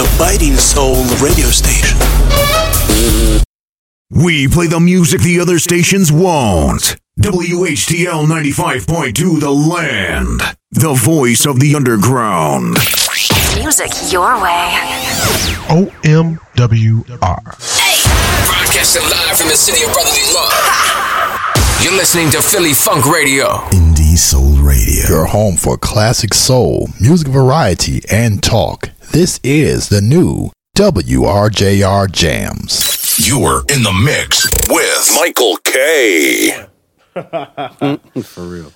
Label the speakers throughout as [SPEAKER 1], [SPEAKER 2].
[SPEAKER 1] the Biting Soul radio station.
[SPEAKER 2] We play the music the other stations won't. WHTL 95.2 The Land, the voice of the underground.
[SPEAKER 3] Music your way.
[SPEAKER 4] OMWR.
[SPEAKER 5] Broadcasting live from the city of brotherly love. You're listening to Philly Funk Radio.
[SPEAKER 6] Indie Soul Radio. Your home for classic soul, music variety, and talk. This is the new WRJR Jams.
[SPEAKER 2] You're in the mix with Michael K.
[SPEAKER 7] For real.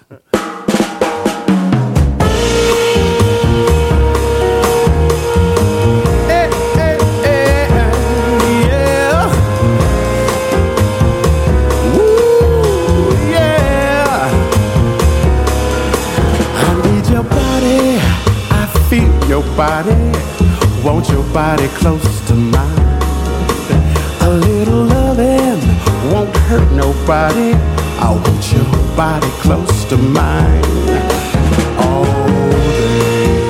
[SPEAKER 8] Body, want your body close to mine. A little loving won't hurt nobody. I want your body close to mine. All day,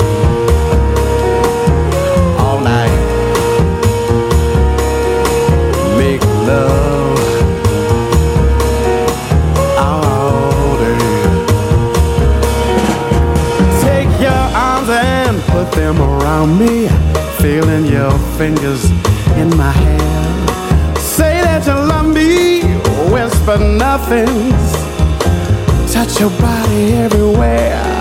[SPEAKER 8] all night. Make love around me. Feeling your fingers in my hair. Say that you love me, whisper nothings. Touch your body everywhere.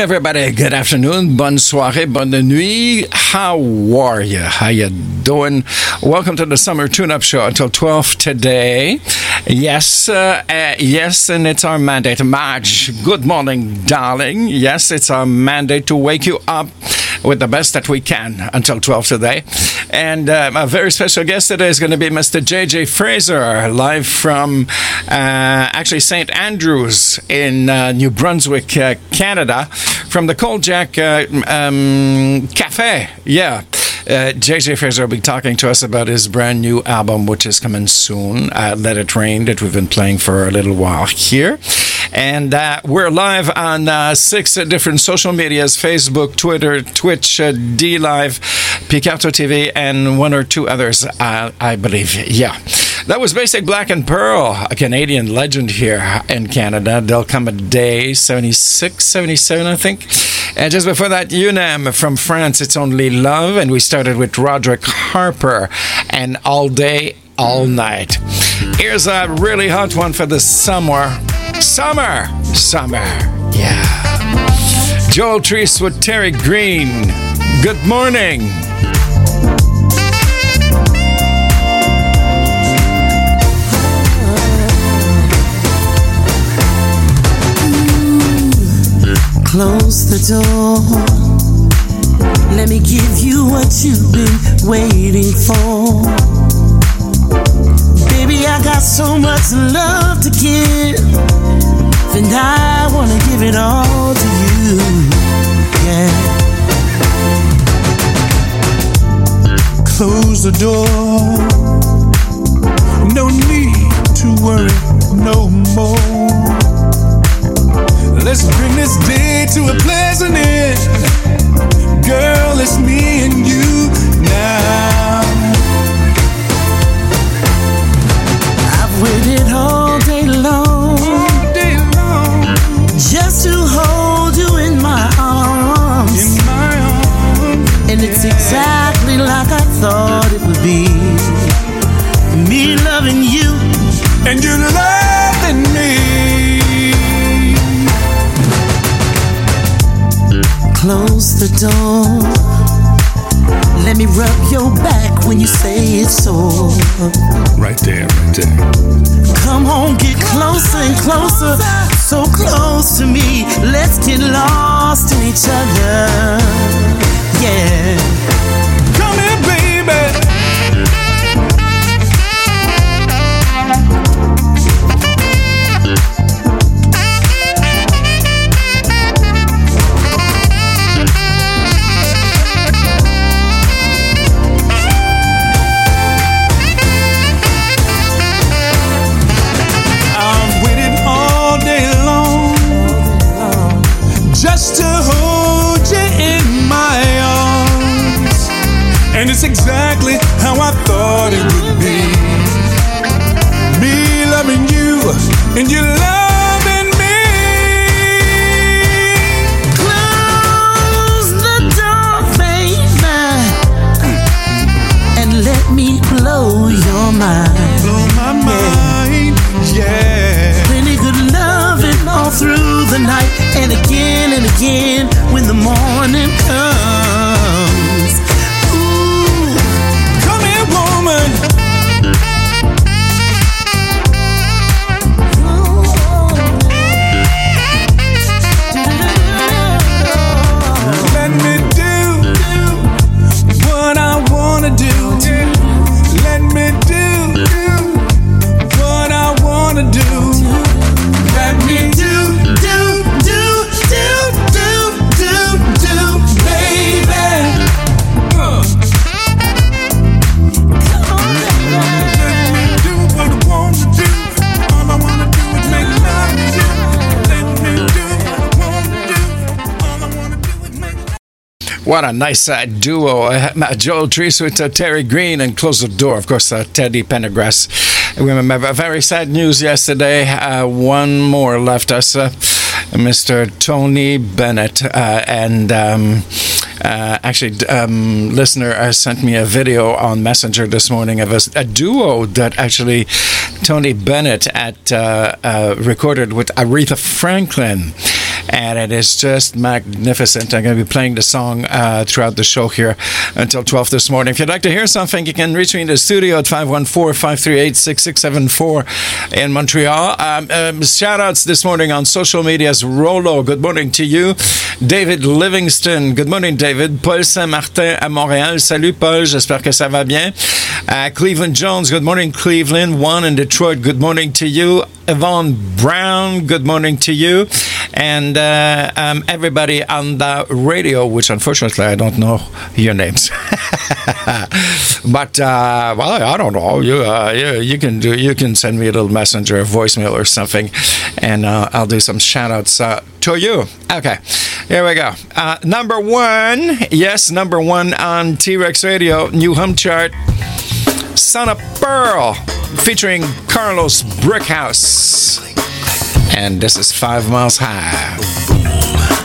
[SPEAKER 9] Everybody. Good afternoon. Bonne soirée, bonne nuit. How are you? How are you doing? Welcome to the Summer Tune-Up Show until 12 today. Yes, uh, uh, yes, and it's our mandate. Marge, good morning, darling. Yes, it's our mandate to wake you up with the best that we can until 12 today. And um, a very special guest today is going to be Mr. JJ Fraser, live from uh, actually St. Andrews in uh, New Brunswick, uh, Canada, from the Cold Jack uh, um, Cafe. Yeah. Uh, JJ Fraser will be talking to us about his brand new album, which is coming soon, uh, Let It Rain, that we've been playing for a little while here. And uh, we're live on uh, six different social medias Facebook, Twitter, Twitch, uh, D Live, Picarto TV, and one or two others, uh, I believe. Yeah. That was Basic Black and Pearl, a Canadian legend here in Canada. They'll come a day, 76, 77, I think. And just before that, UNAM from France, It's Only Love. And we started with Roderick Harper and All Day, All Night. Here's a really hot one for the summer. Summer! Summer. Yeah. Joel Treese with Terry Green. Good morning.
[SPEAKER 10] Close the door. Let me give you what you've been waiting for. I got so much love to give. And I wanna give it all to you. Yeah.
[SPEAKER 5] Close the door. No need to worry no more. Let's bring this day to a pleasant end. Girl, it's me and you now.
[SPEAKER 10] The. Let me rub your back when you say it's sore.
[SPEAKER 5] Right there, right there.
[SPEAKER 10] Come on, get closer and closer. So close to me. Let's get lost in each other. Yeah.
[SPEAKER 5] And you loving me.
[SPEAKER 10] Close the door, baby, and let me blow your mind.
[SPEAKER 5] Blow my mind, yeah.
[SPEAKER 10] Good loving all through the night, and again and again
[SPEAKER 9] a nice uh, duo. Uh, Joel Treese with uh, Terry Green and Close the Door. Of course, uh, Teddy Pendergrass. We remember very sad news yesterday. Uh, one more left us. Uh, Mr. Tony Bennett. And um, actually, um, listener sent me a video on Messenger this morning of a, a duo that actually Tony Bennett at recorded with Aretha Franklin and it is just magnificent. I'm going to be playing the song uh, throughout the show here until 12 this morning. If you'd like to hear something, you can reach me in the studio at 514-538-6674 in Montreal. Um, um, shout outs this morning on social medias. Rolo, good morning to you. David Livingston, good morning David. Paul Saint-Martin à Montréal. Salut Paul, j'espère que ça va bien. Uh, Cleveland Jones, good morning Cleveland. One in Detroit, good morning to you. Yvonne Brown, good morning to you. And uh, um, everybody on the radio, which unfortunately I don't know your names. but uh, well, I don't know. You, uh, you you can do you can send me a little messenger, a voicemail or something, and uh, I'll do some shout outs uh, to you. Okay, here we go. Uh, number one, yes, number one on T Rex Radio, New Hum Chart. Son of Pearl, featuring Carlos Brickhouse. And this is Five Miles High.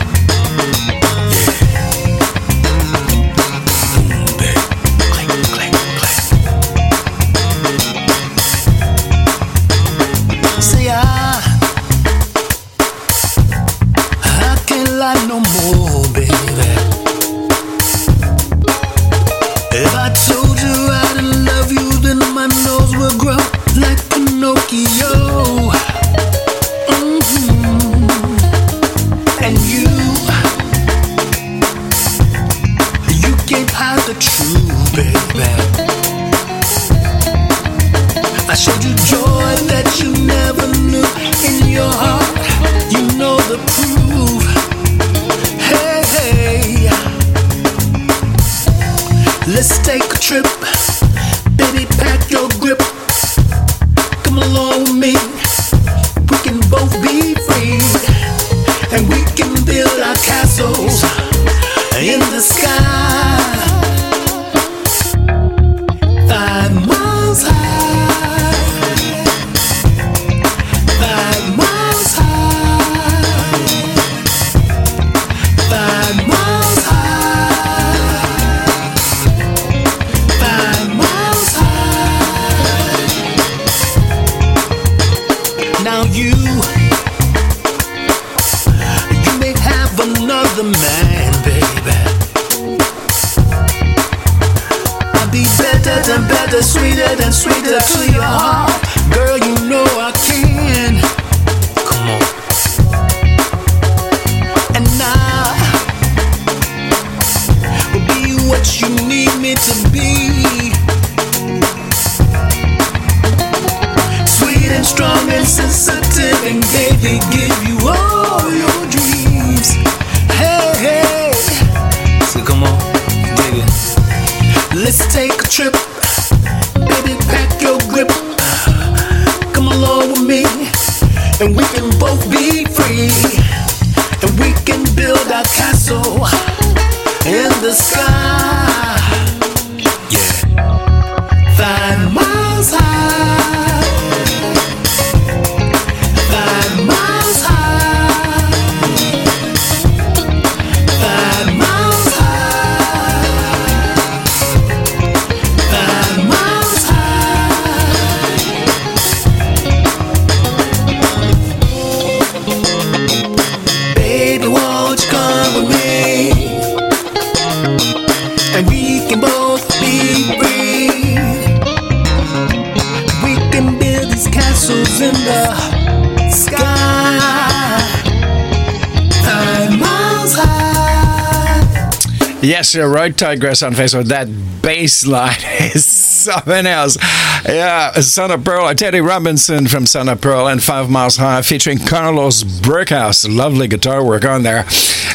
[SPEAKER 9] Yes, Tigress on Facebook. That bass line is something else. Yeah, Son of Pearl, Teddy Robinson from Son of Pearl and Five Miles High featuring Carlos Brickhouse. Lovely guitar work on there.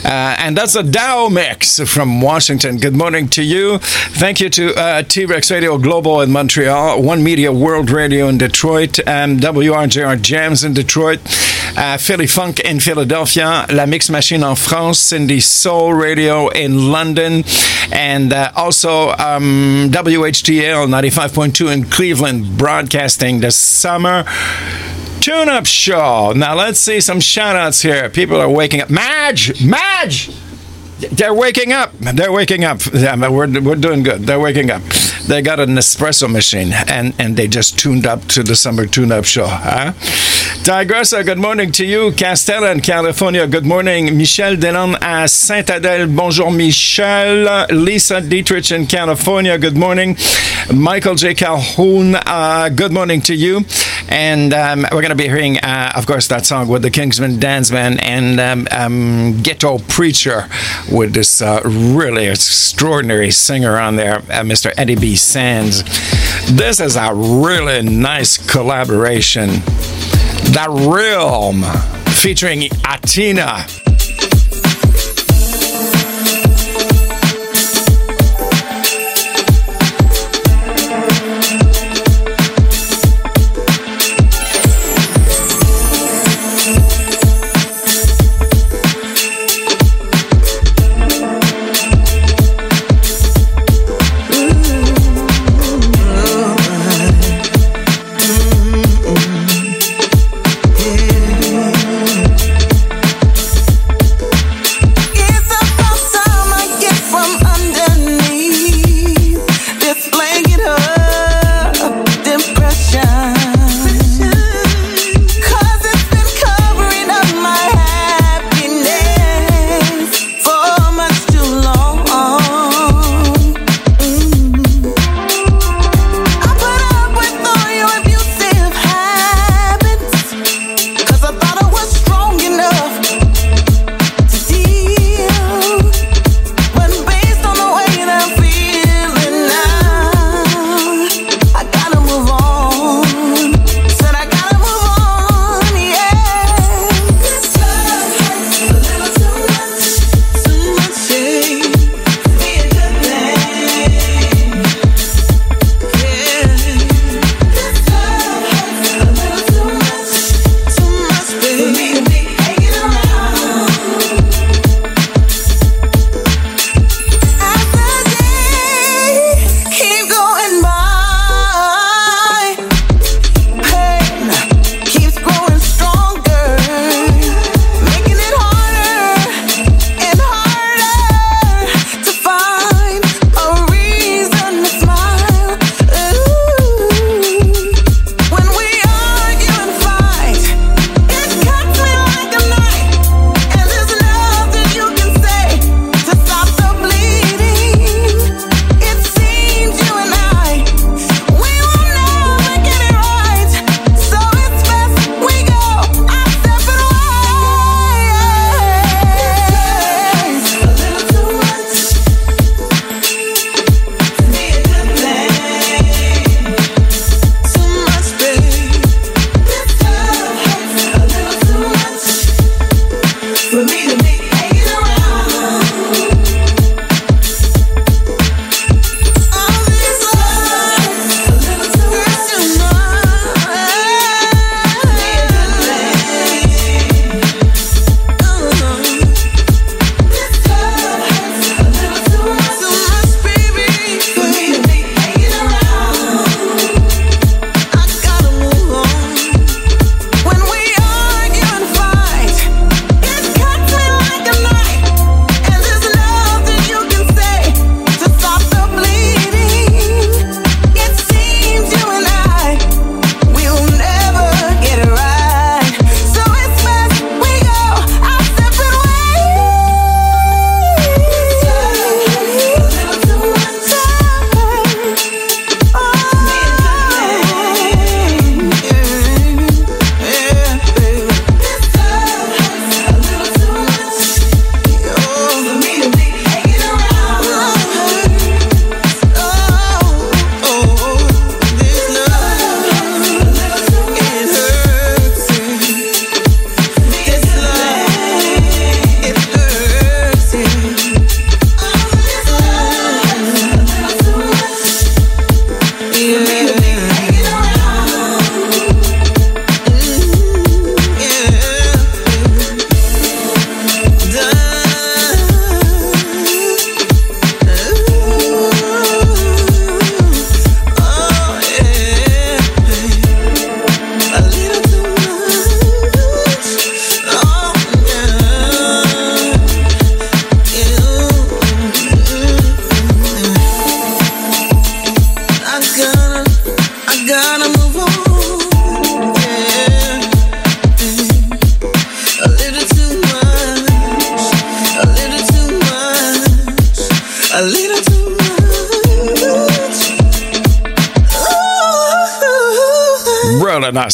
[SPEAKER 9] Uh, and that's a Dow mix from Washington. Good morning to you. Thank you to uh, T Rex Radio Global in Montreal, One Media World Radio in Detroit, um, WRJR Jams in Detroit, uh, Philly Funk in Philadelphia, La Mix Machine en France, Cindy Soul Radio in London, and uh, also um, WHTL 95.2 in Cleveland, broadcasting the summer tune up show. Now let's see some shout outs here. People are waking up. Madge! Madge! They're waking up. They're waking up. Yeah, we're, we're doing good. They're waking up. They got an espresso machine and, and they just tuned up to the summer tune up show. Huh? Tigressa, good morning to you. Castella in California, good morning. Michel Delon à Sainte-Adèle, bonjour Michel. Lisa Dietrich in California, good morning. Michael J. Calhoun, uh, good morning to you. And um, we're going to be hearing, uh, of course, that song with the Kingsman Dance Band and um, um, Ghetto Preacher with this uh, really extraordinary singer on there, uh, Mr. Eddie B. Sands. This is a really nice collaboration. The Realm featuring Atina.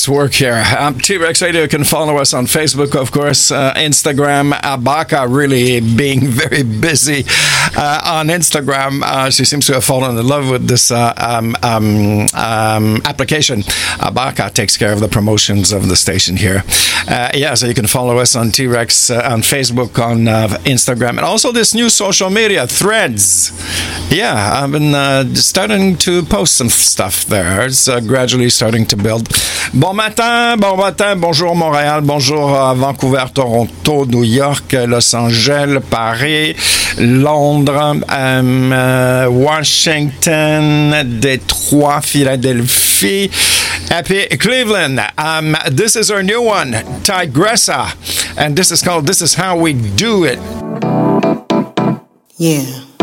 [SPEAKER 9] Work here. Um, T-Rex Radio can follow us on Facebook, of course, uh, Instagram. Abaka really being very busy uh, on Instagram. Uh, she seems to have fallen in love with this uh, um, um, um, application. Abaka takes care of the promotions of the station here. Uh, yeah, so you can follow us on T-Rex uh, on Facebook, on Instagram, and also this new social media, Threads. Yeah, I've been starting to post some stuff there. It's gradually starting to build. Bon matin, bon matin, bonjour Montréal, bonjour Vancouver, Toronto, New York, Los Angeles, Paris, Londres, euh, euh, Washington, Détroit, Philadelphie, et puis Cleveland. Um, this is our new one, Tigressa, and this is called This is How We Do It.
[SPEAKER 10] Yeah.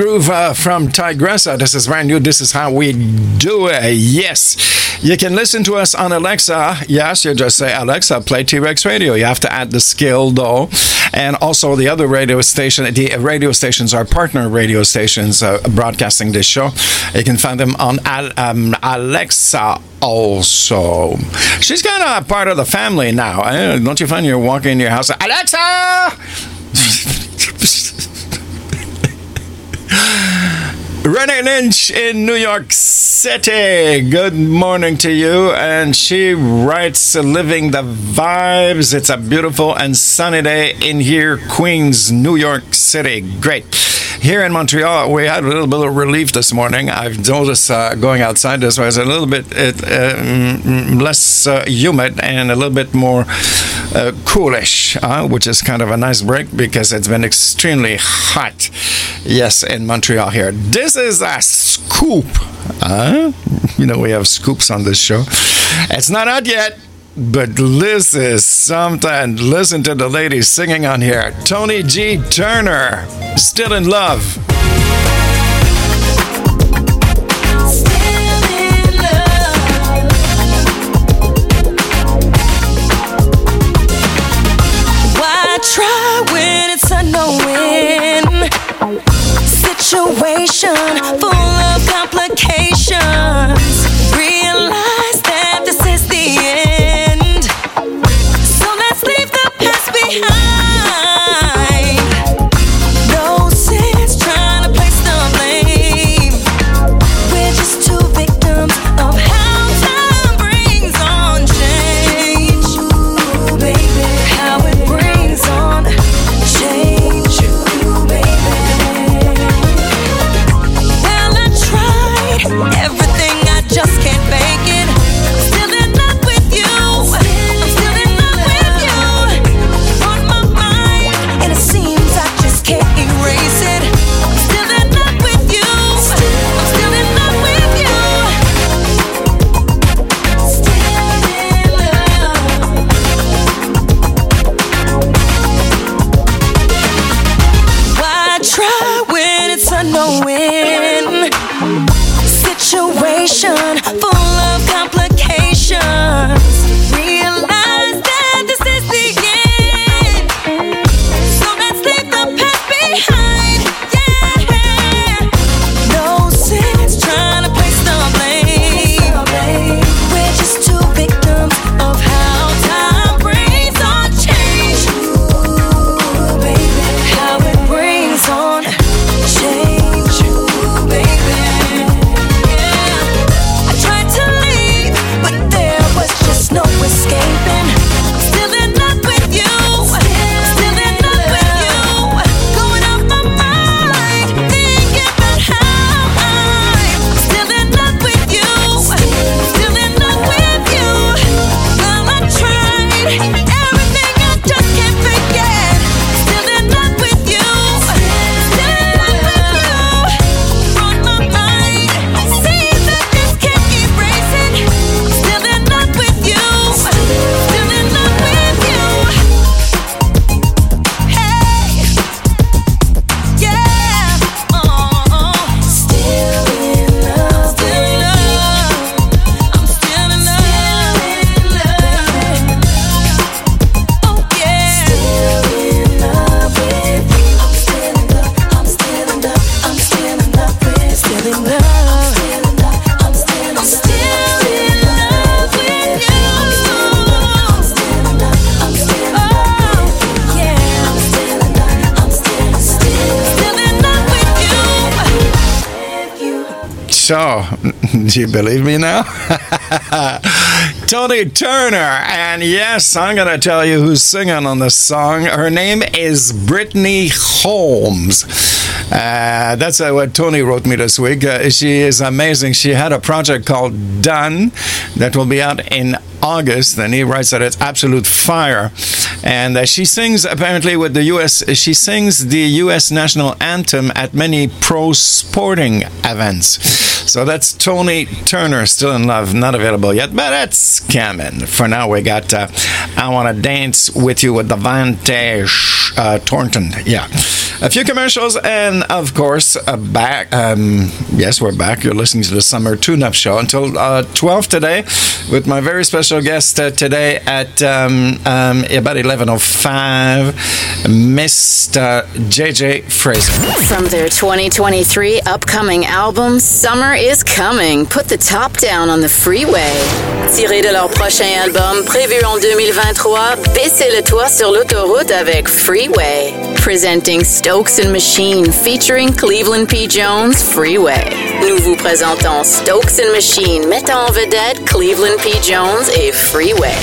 [SPEAKER 9] Groove uh, from Tigressa. This is brand new. This is how we do it. Yes. You can listen to us on Alexa. Yes, you just say, Alexa, play T Rex Radio. You have to add the skill, though. And also, the other radio station, the radio stations are partner radio stations uh, broadcasting this show. You can find them on um, Alexa also. She's kind of part of the family now. eh? Don't you find you're walking in your house, Alexa? Renee Lynch in New York City. Good morning to you. And she writes Living the Vibes. It's a beautiful and sunny day in here, Queens, New York City. Great. Here in Montreal, we had a little bit of relief this morning. I've noticed uh, going outside this was a little bit it, uh, mm, less uh, humid and a little bit more uh, coolish, uh, which is kind of a nice break because it's been extremely hot. Yes, in Montreal here. This is a scoop. Uh, you know, we have scoops on this show. It's not out yet. But this is something. Listen to the ladies singing on here. Tony G. Turner, Still in Love.
[SPEAKER 4] Situation full of complications. You
[SPEAKER 9] believe me now? Tony Turner. And yes, I'm going to tell you who's singing on this song. Her name is Brittany Holmes.
[SPEAKER 11] Uh, that's uh, what Tony wrote me this week. Uh, she is amazing. She had a project called Done that will be out in August, and he writes that it's absolute fire. And uh, she sings apparently with the U.S. She sings the U.S. national anthem at many pro sporting events. So that's Tony Turner, still in love, not available yet, but that's coming. For now, we got uh, I Want to Dance with You with the Vantage uh, Thornton. Yeah. A few commercials, and of course, uh, back. Um, yes, we're back. You're listening to the Summer Tune Up Show until uh, 12 today with my very special guest uh, today at um, um, about 11.05, Mr. JJ Fraser.
[SPEAKER 3] From their 2023 upcoming album, Summer is Coming. Put the top down on the freeway. Tiré de leur prochain album prévu en 2023, baissez le toit sur l'autoroute avec Freeway. Presenting Stokes and Machine featuring Cleveland P. Jones, Freeway. Nous vous présentons Stokes and Machine mettant en vedette Cleveland P. Jones et Freeway.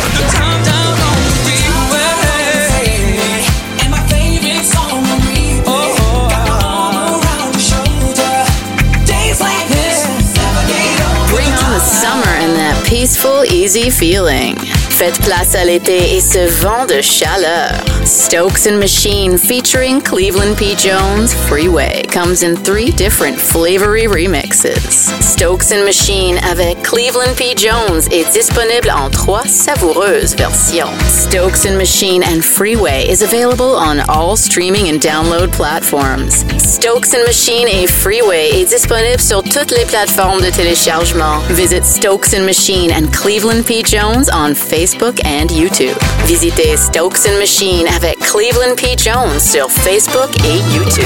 [SPEAKER 3] Bring on the summer and that peaceful, easy feeling. Faites place à l'été et ce vent de chaleur. Stokes and Machine featuring Cleveland P. Jones, Freeway comes in three different flavory remixes. Stokes and Machine avec Cleveland P. Jones est disponible en trois savoureuses versions. Stokes and Machine and Freeway is available on all streaming and download platforms. Stokes and Machine et Freeway est disponible sur toutes les plateformes de téléchargement. Visit Stokes and Machine and Cleveland P. Jones on Facebook and YouTube. Visitez Stokes and Machine avec Cleveland P. Jones sur Facebook et YouTube.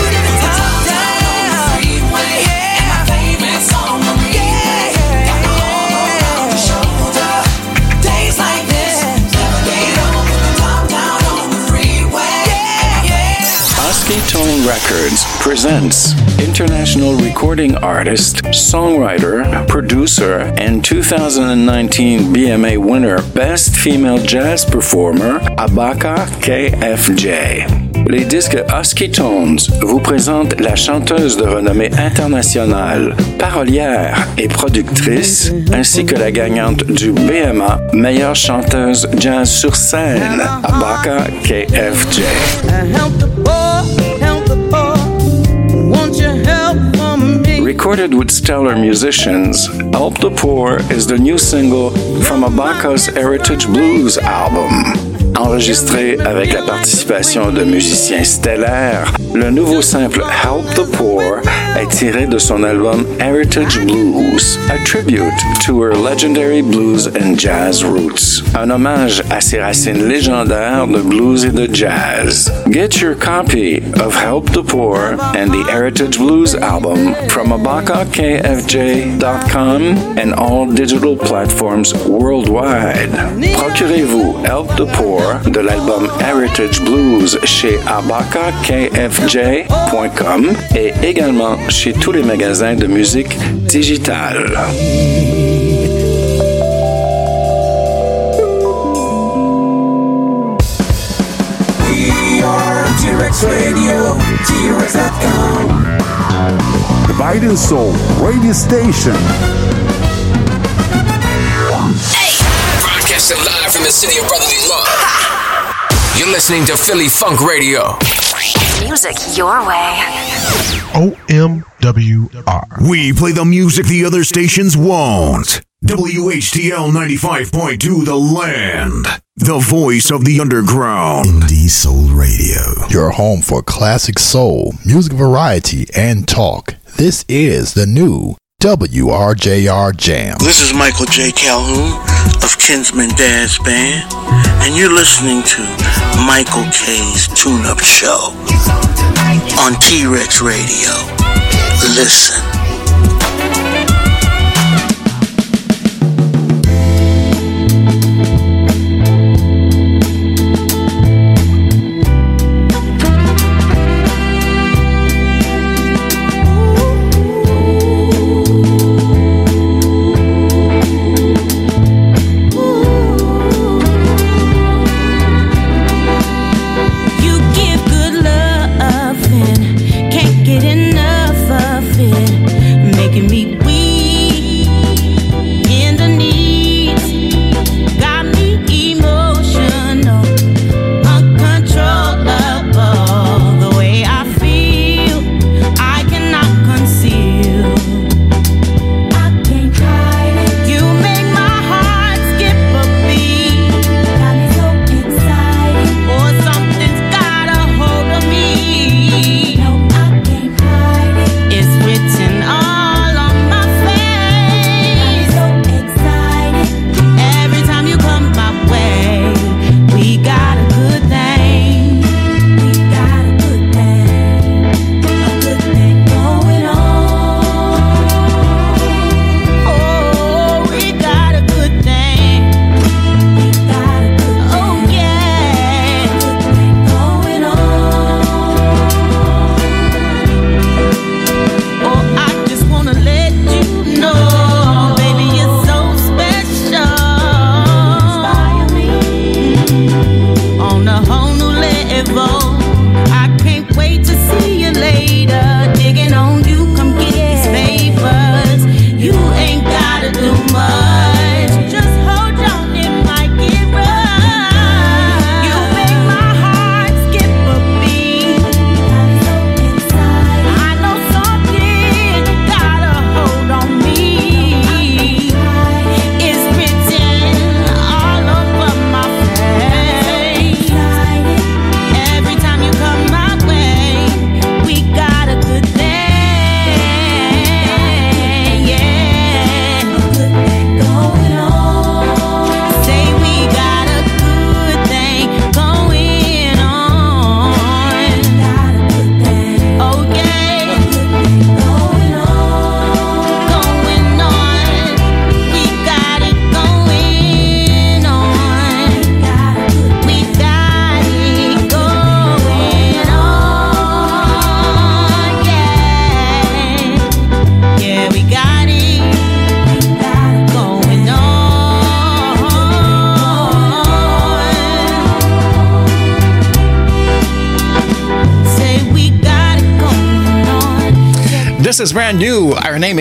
[SPEAKER 9] Tone Records presents international recording artist, songwriter, producer, and 2019 BMA winner Best Female Jazz Performer, Abaka KFJ. Les disques Husky Tones vous présentent la chanteuse de renommée internationale, parolière et productrice, ainsi que la gagnante du BMA Meilleure chanteuse jazz sur scène, Abaka KFJ. Recorded with stellar musicians, Help the Poor is the new single from Abaka's Heritage Blues album. Enregistré avec la participation de musiciens stellaires, le nouveau simple Help the Poor est tiré de son album Heritage Blues, a tribute to her legendary blues and jazz roots. Un hommage à ses racines légendaires de blues et de jazz. Get your copy of Help the Poor and the Heritage Blues album from abakakfj.com and all digital platforms worldwide. Procurez-vous Help the Poor de l'album Heritage Blues chez abakakfj.com et également chez tous les magasins de musique digitale.
[SPEAKER 12] Radio.
[SPEAKER 13] The Biden Soul radio station.
[SPEAKER 5] Broadcasting live from the city of brotherly love. You're listening to Philly Funk Radio.
[SPEAKER 3] Music your way.
[SPEAKER 2] OMWR. We play the music the other stations won't. WHTL 95.2 The Land. The voice of the underground.
[SPEAKER 6] Indie Soul Radio. Your home for classic soul, music variety, and talk. This is the new WRJR Jam.
[SPEAKER 1] This is Michael J. Calhoun of Kinsman Dazz Band, and you're listening to Michael K's Tune Up Show on T Rex Radio. Listen.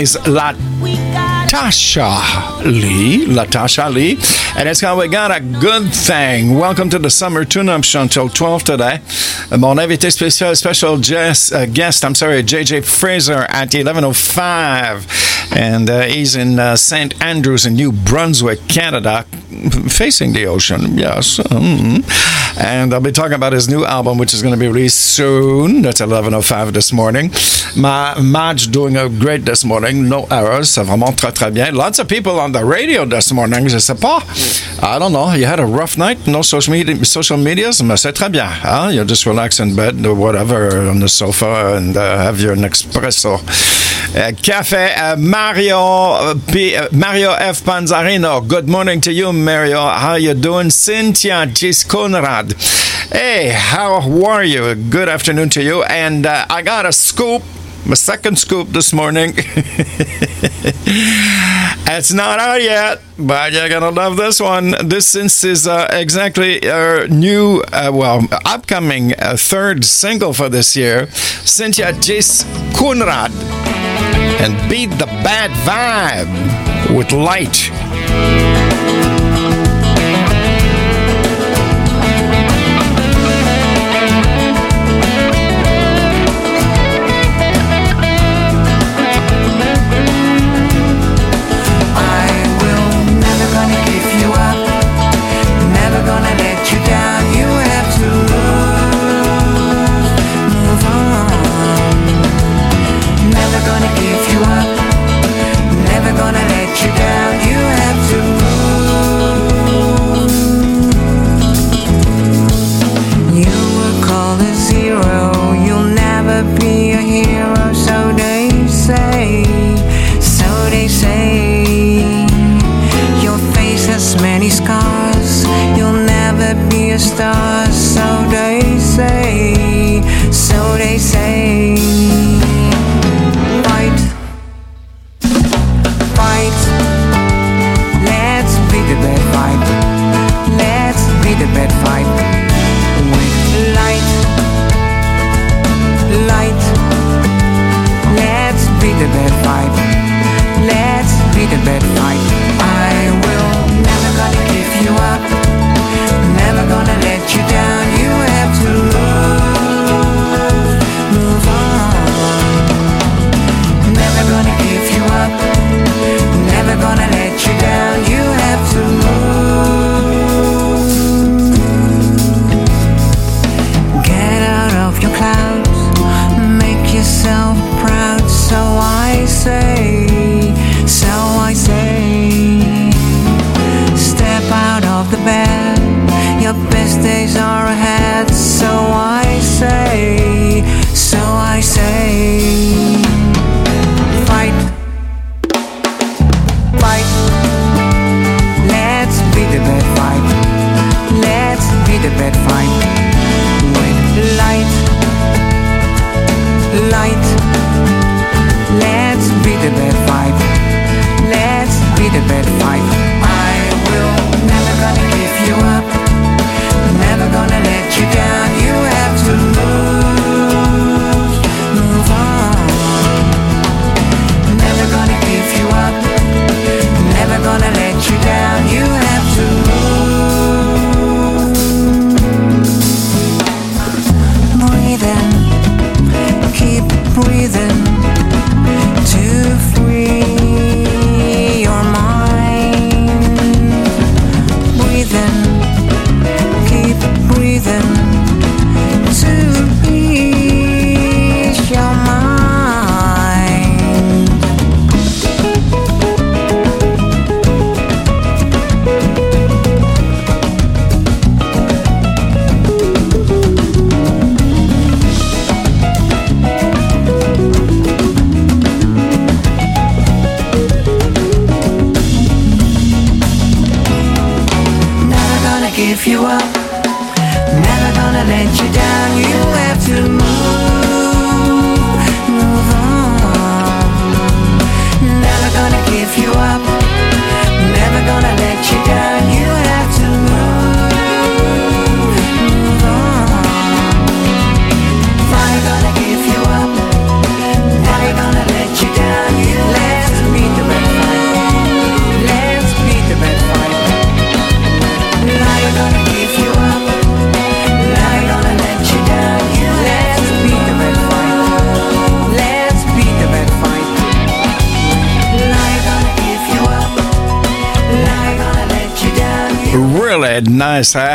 [SPEAKER 9] Is Latasha Lee. Latasha Lee. And it's called We Got a Good Thing. Welcome to the Summer Tune-Up Show until 12 today. Mon invité spécial, special guest, uh, guest I'm sorry, JJ Fraser at 11.05. And uh, he's in uh, St. Andrews in New Brunswick, Canada, facing the ocean, yes. Mhm. And I'll be talking about his new album, which is going to be released soon. That's 11.05 this morning. Ma Madge doing a great this morning. No errors. C'est vraiment très, très bien. Lots of people on the radio this morning. Je sais pas. I don't know. You had a rough night? No social media, social medias? Mais c'est très bien. Huh? You just relax in bed or whatever on the sofa and uh, have your espresso. Uh, cafe uh, Mario uh, P, Mario F Panzarino. Good morning to you, Mario. How are you doing? Cynthia Gis Conrad. Hey, how are you? Good afternoon to you. And I got a scoop. My second scoop this morning. it's not out yet, but you're gonna love this one. This is uh, exactly our new, uh, well, upcoming uh, third single for this year. Cynthia Conrad and beat the bad vibe with light.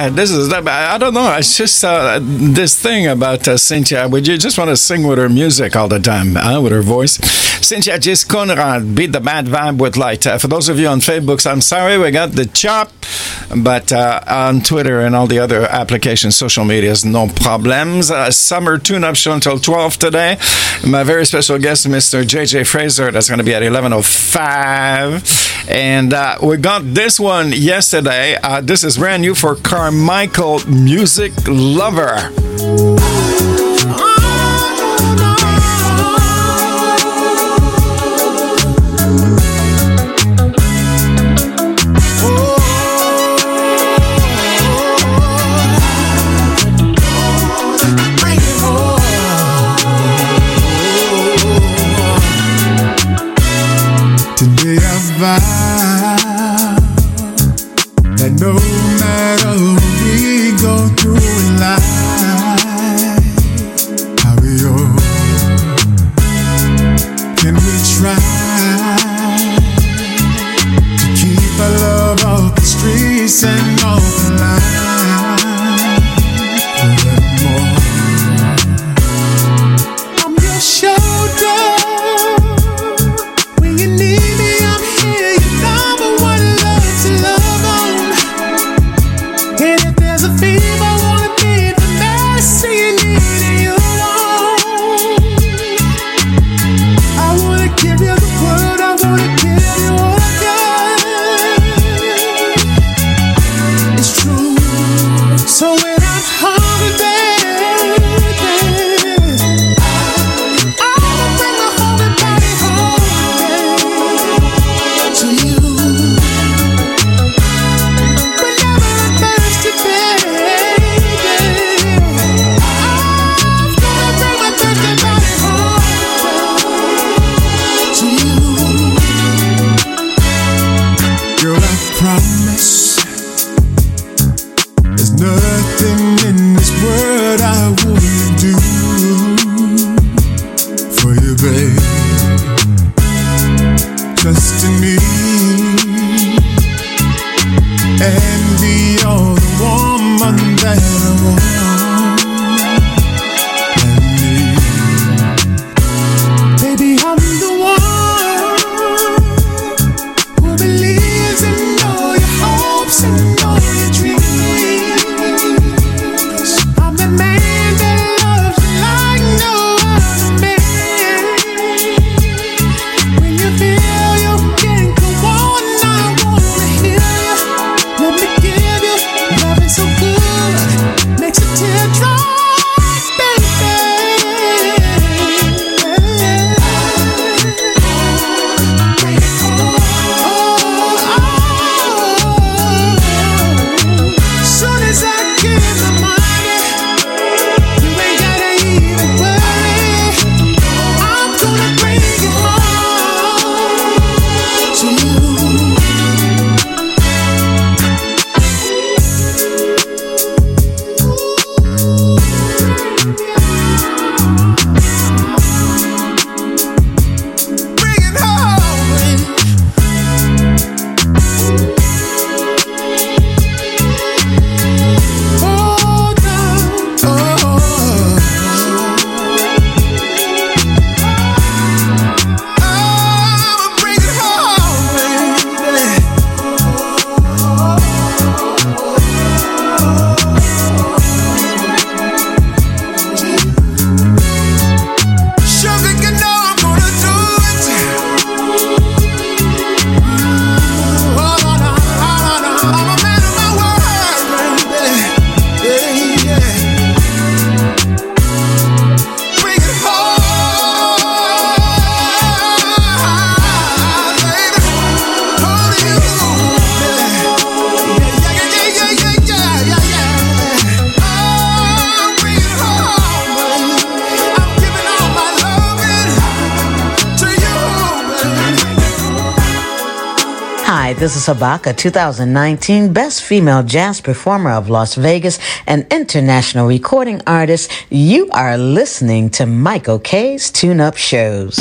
[SPEAKER 14] this is. I don't know. It's just uh, this thing about uh, Cynthia. Would you just want to sing with her music all the time, huh? with her voice? Cynthia just Conrad uh, beat the bad vibe with light. Uh, for those of you on Facebooks, I'm sorry we got the chop, but uh, on Twitter and all the other applications, social media is no problems. Uh, summer tune up show until 12 today. My very special guest, Mr. JJ Fraser, that's going to be at 11:05. And uh, we got this one yesterday. Uh, this is brand new for Carmichael Music Lover.
[SPEAKER 15] Kabaka, 2019 Best Female Jazz Performer of Las Vegas and International Recording Artist, you are listening to Michael K's Tune Up Shows.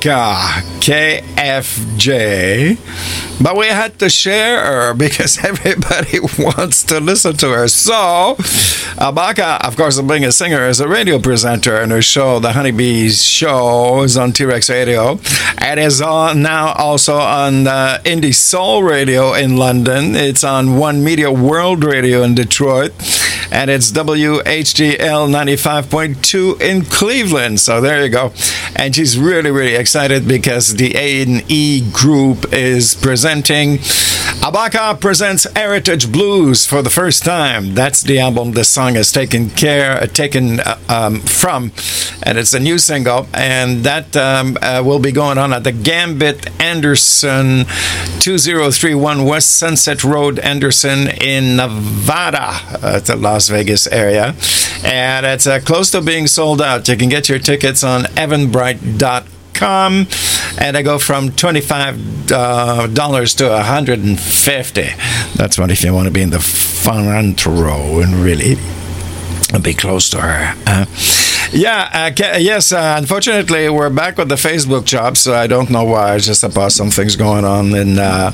[SPEAKER 9] Abaka KFJ. But we had to share her because everybody wants to listen to her. So, Abaka, of course, being a singer, is a radio presenter, and her show, The Honeybees Show, is on T-Rex Radio. It is on now also on uh, Indie Soul Radio in London. It's on One Media World Radio in Detroit. And it's WHGL 95.2 in Cleveland. So there you go. And she's really, really excited because the A&E group is presenting Abaka presents Heritage Blues for the first time. That's the album this song is taken care, uh, taken uh, um, from, and it's a new single, and that um, uh, will be going on at the Gambit Anderson, 2031 West Sunset Road, Henderson in Nevada, uh, the Las Vegas area, and it's uh, close to being sold out. You can get your tickets on eventbrite.com com and I go from 25 uh, dollars to 150 that's what if you want to be in the front row and really be close to her. Uh, yeah, uh, yes. Uh, unfortunately, we're back with the Facebook job, so I don't know why. It's just about some things going on in, uh,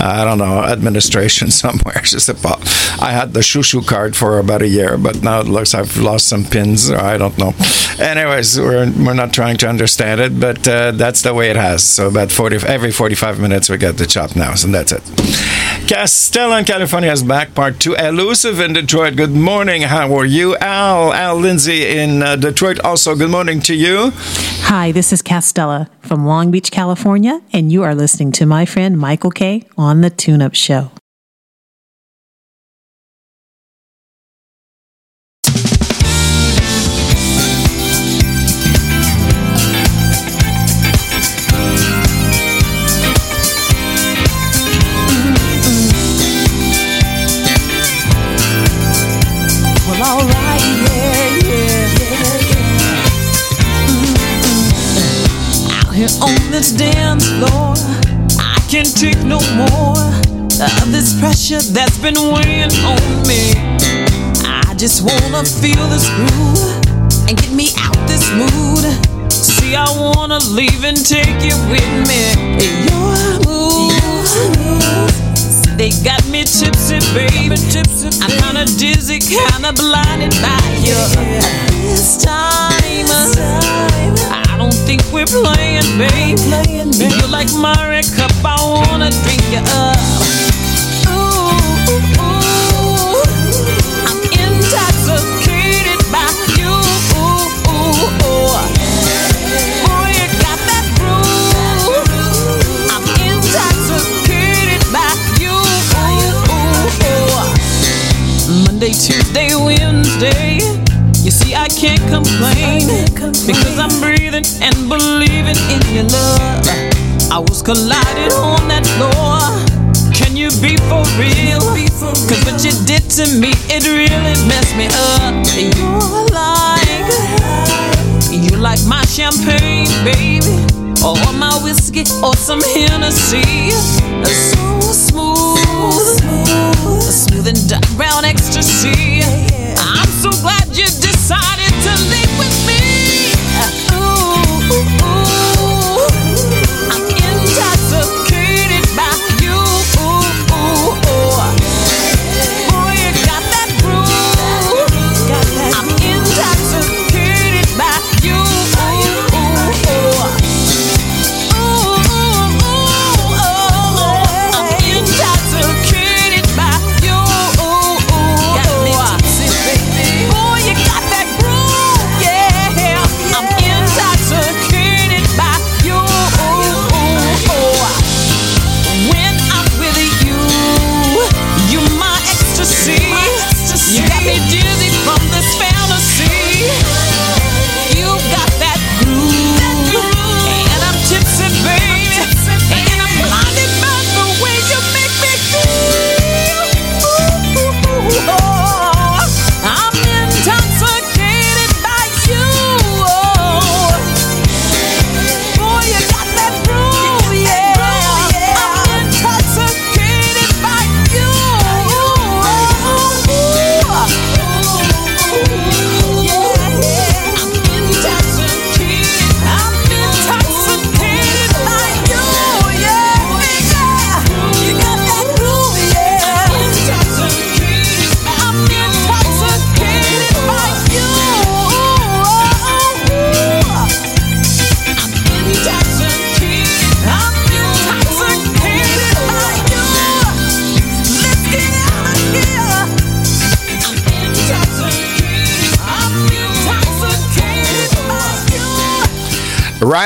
[SPEAKER 9] I don't know, administration somewhere. Just about. I had the shushu card for about a year, but now it looks I've lost some pins. Or I don't know. Anyways, we're we're not trying to understand it, but uh, that's the way it has. So about forty every forty-five minutes we get the chop now, and that's it. Castella in California is back, part two. Elusive in Detroit. Good morning. How are you, Al? Al Lindsay in uh, Detroit. Also, good morning to you.
[SPEAKER 16] Hi, this is Castella from Long Beach, California, and you are listening to my friend Michael K on the Tune Up Show.
[SPEAKER 17] Here on this dance floor, I can't take no more of this pressure that's been weighing on me. I just wanna feel this groove and get me out this mood. See, I wanna leave and take you with me. Your moves. They got me tipsy, baby. Tipsy, I'm kinda dizzy, kinda blinded by you. This time, think we're playing, babe. You're like my red cup, I wanna drink you up. Ooh, ooh, I'm intoxicated by you. Ooh, ooh, ooh. Boy, you got that groove. I'm intoxicated by you. Monday, Tuesday, Wednesday. You see, I can't complain because I'm breathing and believing in your love. I was collided on that floor. Can you be for real? Cause what you did to me, it really messed me up. You're like, you like my champagne, baby, or my whiskey, or some Hennessy. So smooth, smooth and dark brown ecstasy. I'm so glad you decided to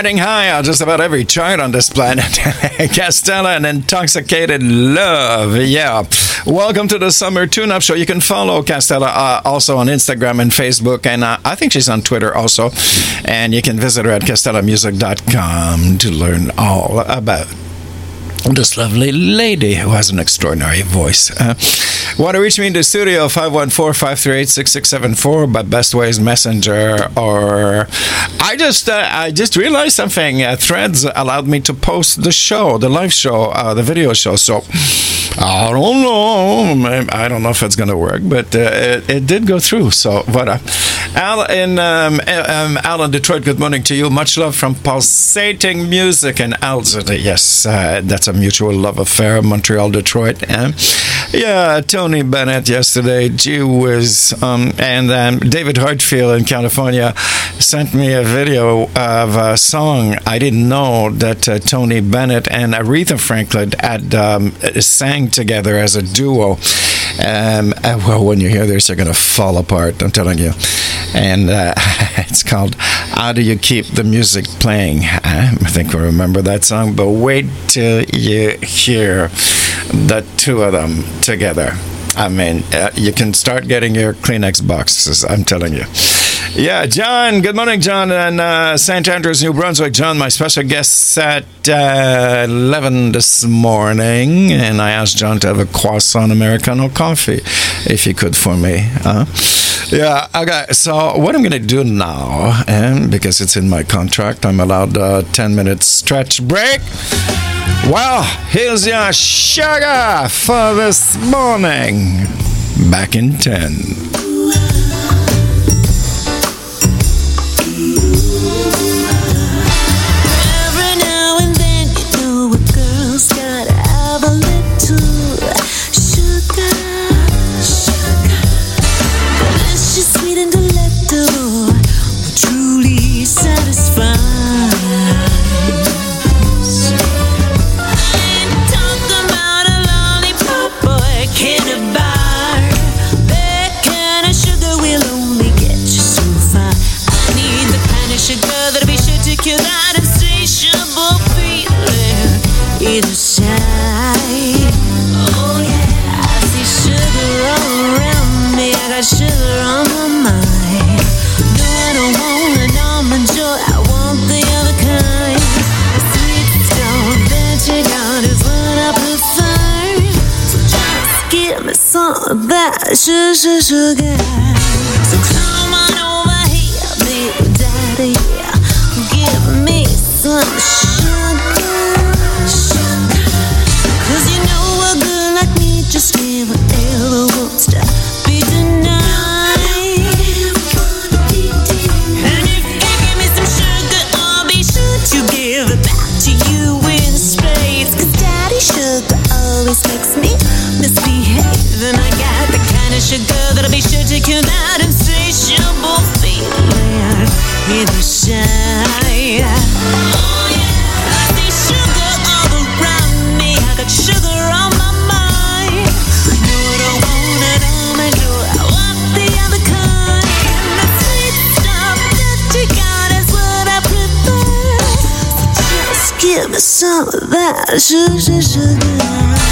[SPEAKER 9] Riding high on just about every chart on this planet. Castella and Intoxicated Love. Yeah. Welcome to the Summer Tune Up Show. You can follow Castella uh, also on Instagram and Facebook, and uh, I think she's on Twitter also. And you can visit her at castellamusic.com to learn all about this lovely lady who has an extraordinary voice. Uh, want to reach me in the studio 514-538-6674 but best ways messenger or I just uh, I just realized something uh, threads allowed me to post the show the live show uh, the video show so I don't know. I don't know if it's going to work, but uh, it, it did go through. So, voilà. Al in, um, um, Al in Detroit, good morning to you. Much love from Pulsating Music and Al's. Yes, uh, that's a mutual love affair, Montreal, Detroit. eh? yeah, Tony Bennett yesterday, gee whiz. Um, and um, David Hartfield in California sent me a video of a song. I didn't know that uh, Tony Bennett and Aretha Franklin had um, sang together as a duo. Um, uh, well, when you hear this, you're going to fall apart, I'm telling you. And uh, it's called How Do You Keep the Music Playing? I think we remember that song, but wait till you hear the two of them together. I mean, uh, you can start getting your Kleenex boxes, I'm telling you. Yeah, John. Good morning, John, and uh, St. Andrews, New Brunswick. John, my special guest at uh, 11 this morning, and I asked John to have a croissant Americano coffee, if he could for me. Huh? Yeah, okay. So what I'm going to do now, and because it's in my contract, I'm allowed a 10 minute stretch break. Well, here's your sugar for this morning. Back in 10.
[SPEAKER 18] Of that sugar, sugar. So of that sugar. Sugar,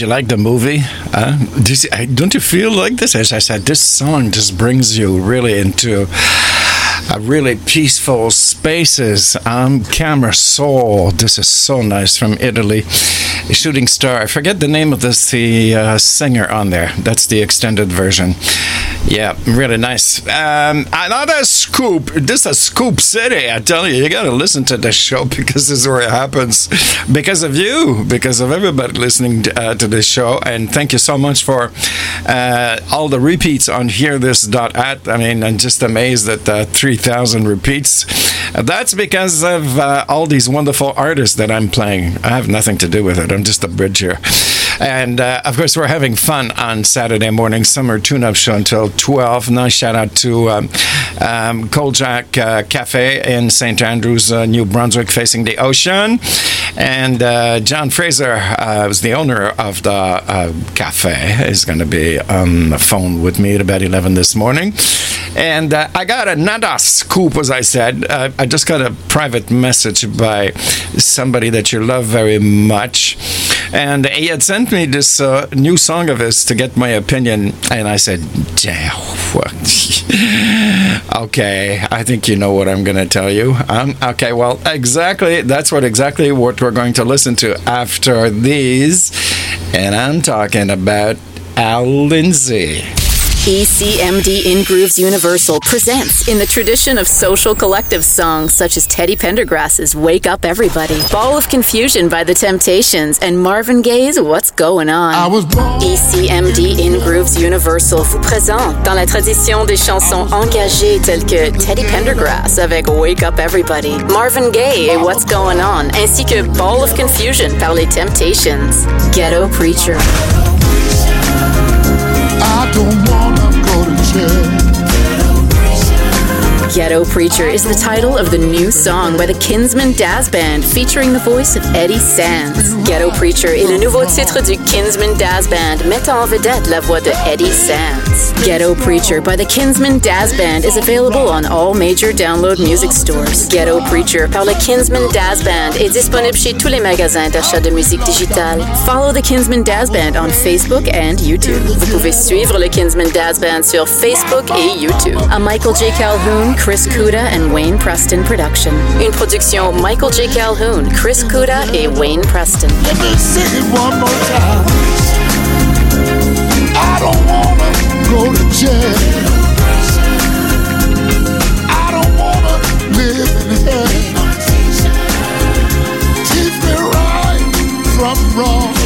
[SPEAKER 18] You like the
[SPEAKER 9] movie? Uh, you, don't you feel like this? As I said, this song just brings you really into a really peaceful spaces. Um, Camera Soul. This is so nice from Italy. Shooting Star. I forget the name of this the uh, singer on there. That's the extended version. Yeah, really nice. Um, another scoop. This is Scoop City. I tell you, you got to listen to this show because this is where it happens. Because of you, because of everybody listening to, uh, to this show. And thank you so much for uh, all the repeats on hearthis.at. I mean, I'm just amazed at uh, 3,000 repeats. That's because of uh, all these wonderful artists that I'm playing. I have nothing to do with it. I'm just a bridge here. And uh, of course, we're having fun on Saturday morning, summer tune up show until 12. Nice shout out to um, um, Jack uh, Cafe in St. Andrews, uh, New Brunswick, facing the ocean. And uh, John Fraser uh, was the owner of the uh, cafe, is going to be on the phone with me at about 11 this morning. And uh, I got another scoop, as I said. Uh, I just got a private message by somebody that you love very much. And he had sent me this uh, new song of his to get my opinion. And I said, "Yeah, what?" okay, I think you know what I'm going to tell you. Um, okay, well, exactly. That's what exactly what we're going to listen to after these. And I'm talking about Al Lindsay.
[SPEAKER 3] ECMD In Grooves Universal presents in the tradition of social collective songs such as Teddy Pendergrass's Wake Up Everybody, Ball of Confusion by The Temptations, and Marvin Gaye's What's Going On. ECMD In Grooves Universal vous présente dans la tradition des chansons engagées telles que Teddy Pendergrass avec Wake Up Everybody, Marvin Gaye et What's Going On, ainsi que Ball of Confusion par Les Temptations. Ghetto Preacher.
[SPEAKER 14] I don't wanna go to church.
[SPEAKER 3] Ghetto Preacher is the title of the new song by the Kinsman Dazz Band featuring the voice of Eddie Sands. Ghetto Preacher est le nouveau titre du Kinsman Dazz Band mettant en vedette la voix de Eddie Sands. Ghetto Preacher by the Kinsman Dazz Band is available on all major download music stores. Ghetto Preacher par le Kinsman Dazz Band est disponible chez tous les magasins d'achat de musique digitale. Follow the Kinsman Dazz Band on Facebook and YouTube. Vous pouvez suivre le Kinsman Dazz Band sur Facebook et YouTube. A Michael J. Calhoun, Chris Kuda and Wayne Preston production. Une production Michael J. Calhoun, Chris Kuda et Wayne Preston.
[SPEAKER 14] Let me sing it one more time. I don't wanna go to jail. I don't wanna live in hell. Teach me right from wrong.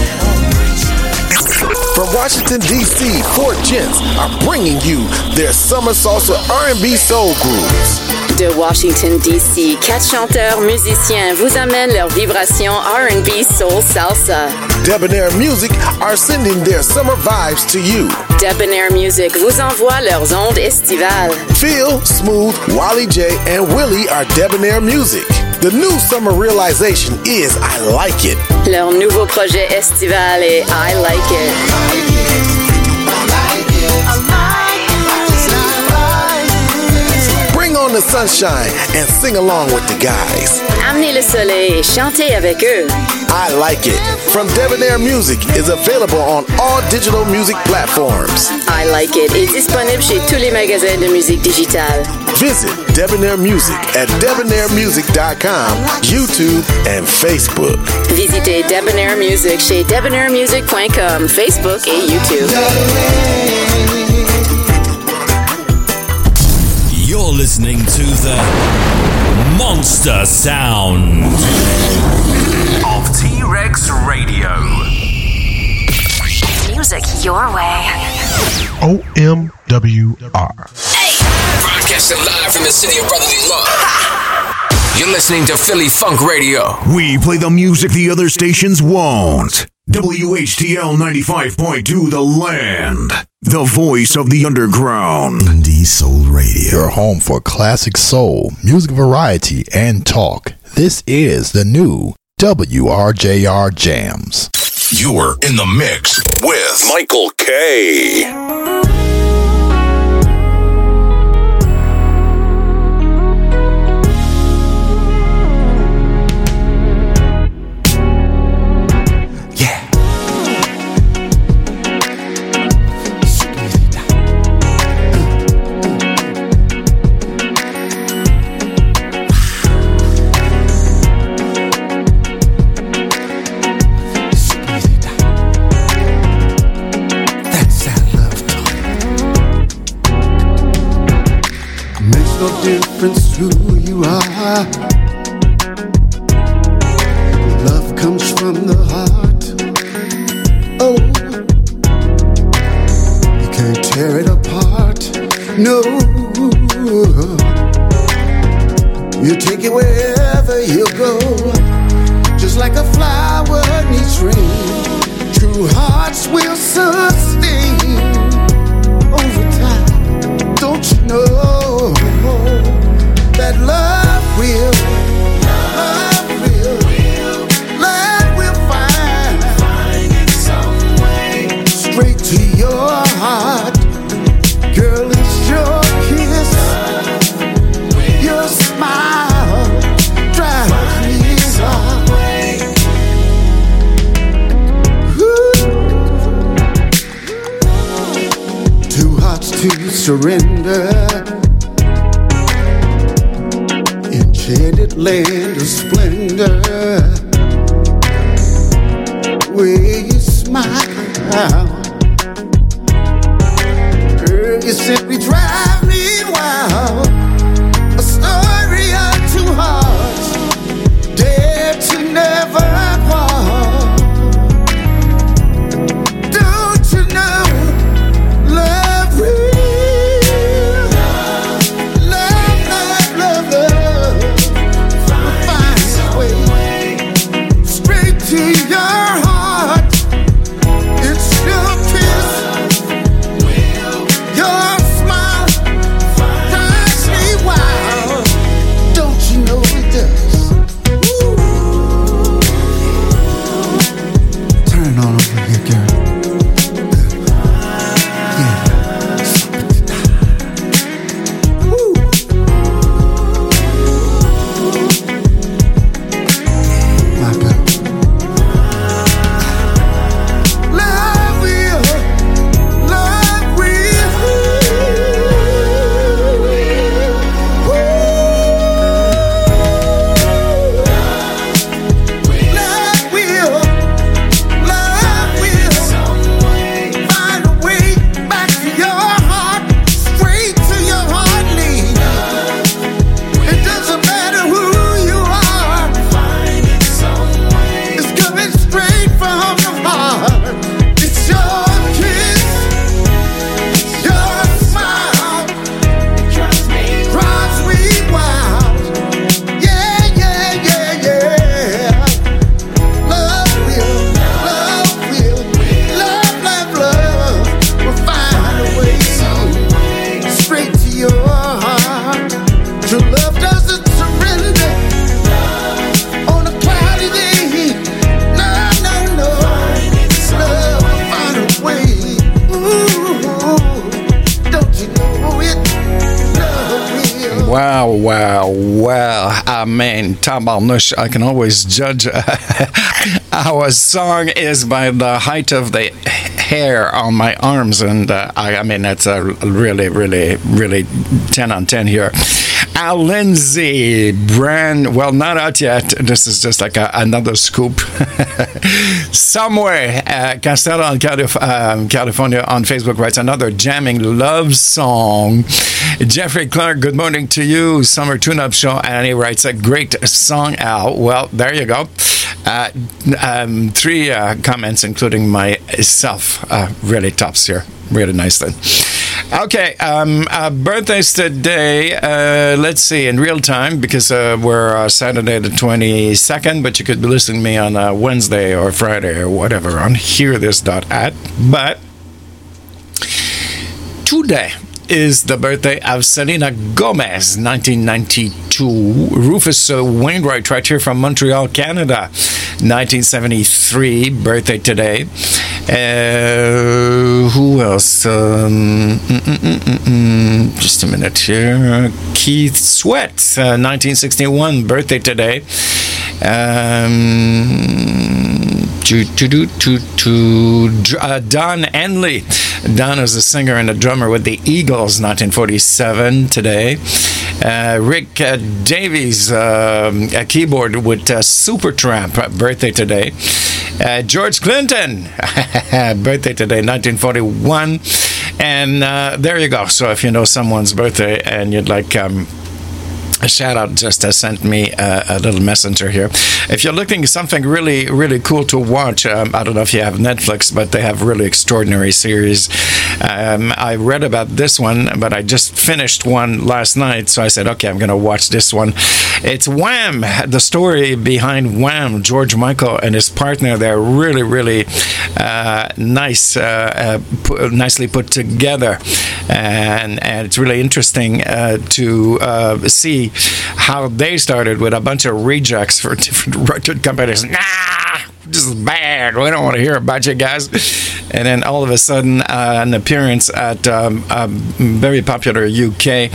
[SPEAKER 19] From Washington D.C., Fort Gents are bringing you their summer salsa R&B soul grooves.
[SPEAKER 3] De Washington, D.C., quatre chanteurs musiciens vous amènent leurs vibrations R&B soul salsa.
[SPEAKER 19] Debonair Music are sending their summer vibes to you.
[SPEAKER 3] Debonair Music vous envoie leurs ondes estivales.
[SPEAKER 19] Phil, Smooth, Wally J, and Willie are Debonair Music. The new summer realization is I like it.
[SPEAKER 3] Leur nouveau projet estival est I Like It.
[SPEAKER 19] Bring on the sunshine and sing along with the guys.
[SPEAKER 3] Amenez le soleil et chantez avec eux.
[SPEAKER 19] I like it. From Debonair Music is available on all digital music platforms.
[SPEAKER 3] I Like It est disponible chez tous les magasins de musique digitale.
[SPEAKER 19] Visit Debonair Music at debonairmusic.com, YouTube, and Facebook.
[SPEAKER 3] Visitez Debonair Music chez debonairmusic.com, Facebook et YouTube.
[SPEAKER 20] You're listening to the Monster Sound of T Rex Radio.
[SPEAKER 21] Music your way.
[SPEAKER 22] OMWR.
[SPEAKER 5] Broadcasting live from the city of brotherly love. You're listening to Philly Funk Radio.
[SPEAKER 2] We play the music the other stations won't. WHTL 95.2 The Land. The voice of the underground.
[SPEAKER 6] Indie Soul Radio. Your home for classic soul, music variety, and talk. This is the new WRJR Jams.
[SPEAKER 2] You're in the mix with Michael K.
[SPEAKER 23] no difference who you are. Love comes from the heart. Oh, you can't tear it apart. No, you take it wherever you go, just like a flower needs rain. True hearts will sustain over time. Don't you know love will, love will, love will find, straight to your heart. Girl, it's your kiss, your smile drives me wild. Two hearts to surrender. Enchanted land of splendor. Where you smile. Girl, you simply drive
[SPEAKER 9] Tabarnouche. I can always judge our song is by the height of the hair on my arms. And uh, I, I mean, that's a really, really, really 10 on 10 here. Al Lindsay, brand, well, not out yet. This is just like a, another scoop. Somewhere, uh, Castella in Calif- um, California on Facebook writes another jamming love song. Jeffrey Clark, good morning to you. Summer Tune Up Show. And he writes a great song, Al. Well, there you go. Uh, um, three uh, comments, including myself. Uh, really tops here. Really nice then. Okay, um, uh, birthdays today. Uh, let's see, in real time, because uh, we're uh, Saturday the 22nd, but you could be listening to me on uh, Wednesday or Friday or whatever on hearthis.at. But today is the birthday of Selena Gomez, 1992. Rufus Wainwright, right here from Montreal, Canada, 1973, birthday today. Uh, who else? Um, mm, mm, mm. just a minute here. Keith Sweat, uh, 1961, birthday today. Um, to, to, to, uh, Don Henley. Don is a singer and a drummer with the Eagles, 1947 today. Uh, Rick uh, Davies, um, a keyboard with uh, Supertramp, uh, birthday today. Uh, George Clinton, birthday today, 1941. And there you go. So if you know someone's birthday and you'd like um, a shout out just has sent me a, a, little messenger here. If you're looking something really, really cool to watch, um, I don't know if you have Netflix, but they have really extraordinary series. Um, I read about this one, but I just finished one last night, so I said, okay, I'm going to watch this one. It's Wham! The story behind Wham! George Michael and his partner. They're really, really uh, nice, uh, uh, nicely put together, and and it's really interesting uh, to uh, see how they started with a bunch of rejects for different record companies. Nah, this is bad. We don't want to hear about you guys. And then all of a sudden, uh, an appearance at um, a very popular UK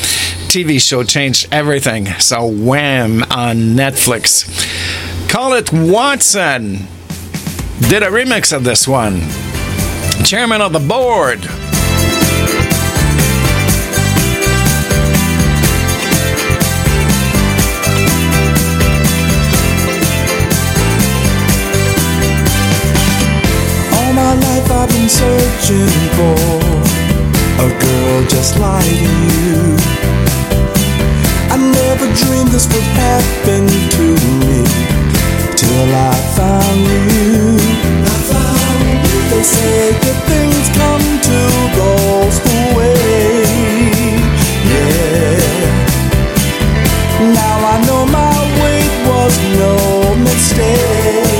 [SPEAKER 9] TV show changed everything. So, wham on Netflix. Call it Watson. Did a remix of this one. Chairman of the board.
[SPEAKER 17] Searching for a girl just like you. I never dreamed this would happen to me till I found you. I found you. They say good things come to those who wait. Yeah. Now I know my wait was no mistake.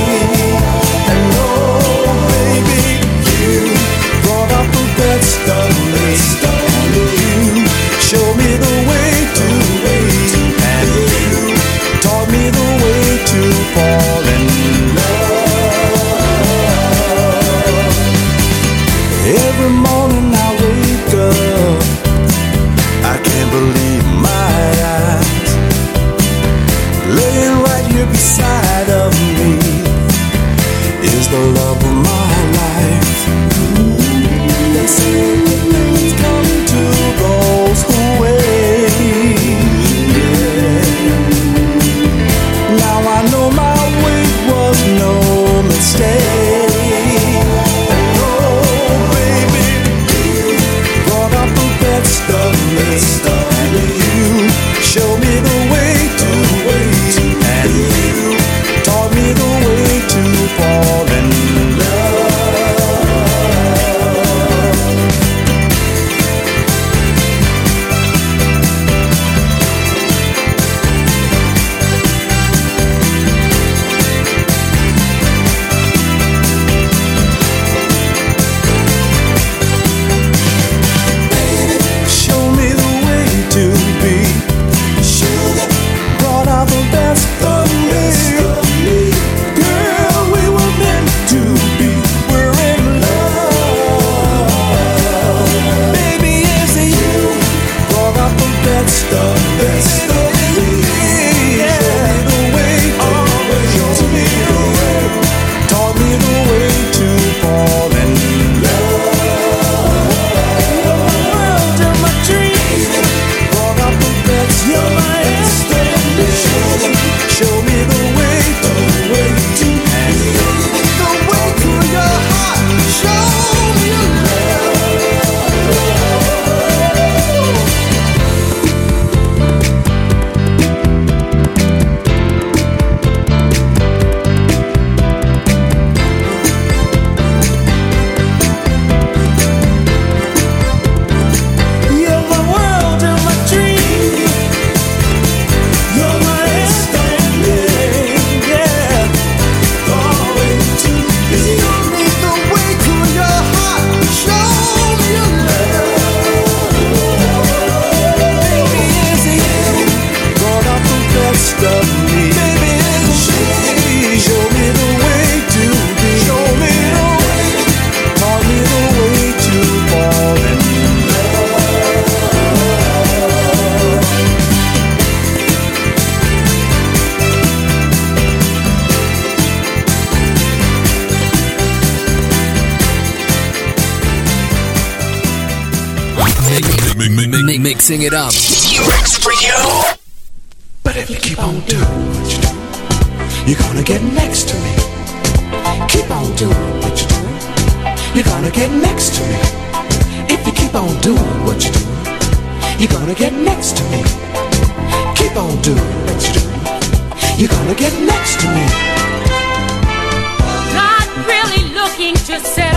[SPEAKER 17] T-Rex Radio. But if you keep on doing what you do, you're gonna get next to me. Keep on doing what you do, you're gonna get next to me. If you keep on doing what
[SPEAKER 24] You're gonna get next to me. Keep on doing what you're doing. You're gonna get next to me.
[SPEAKER 4] Not really looking to settle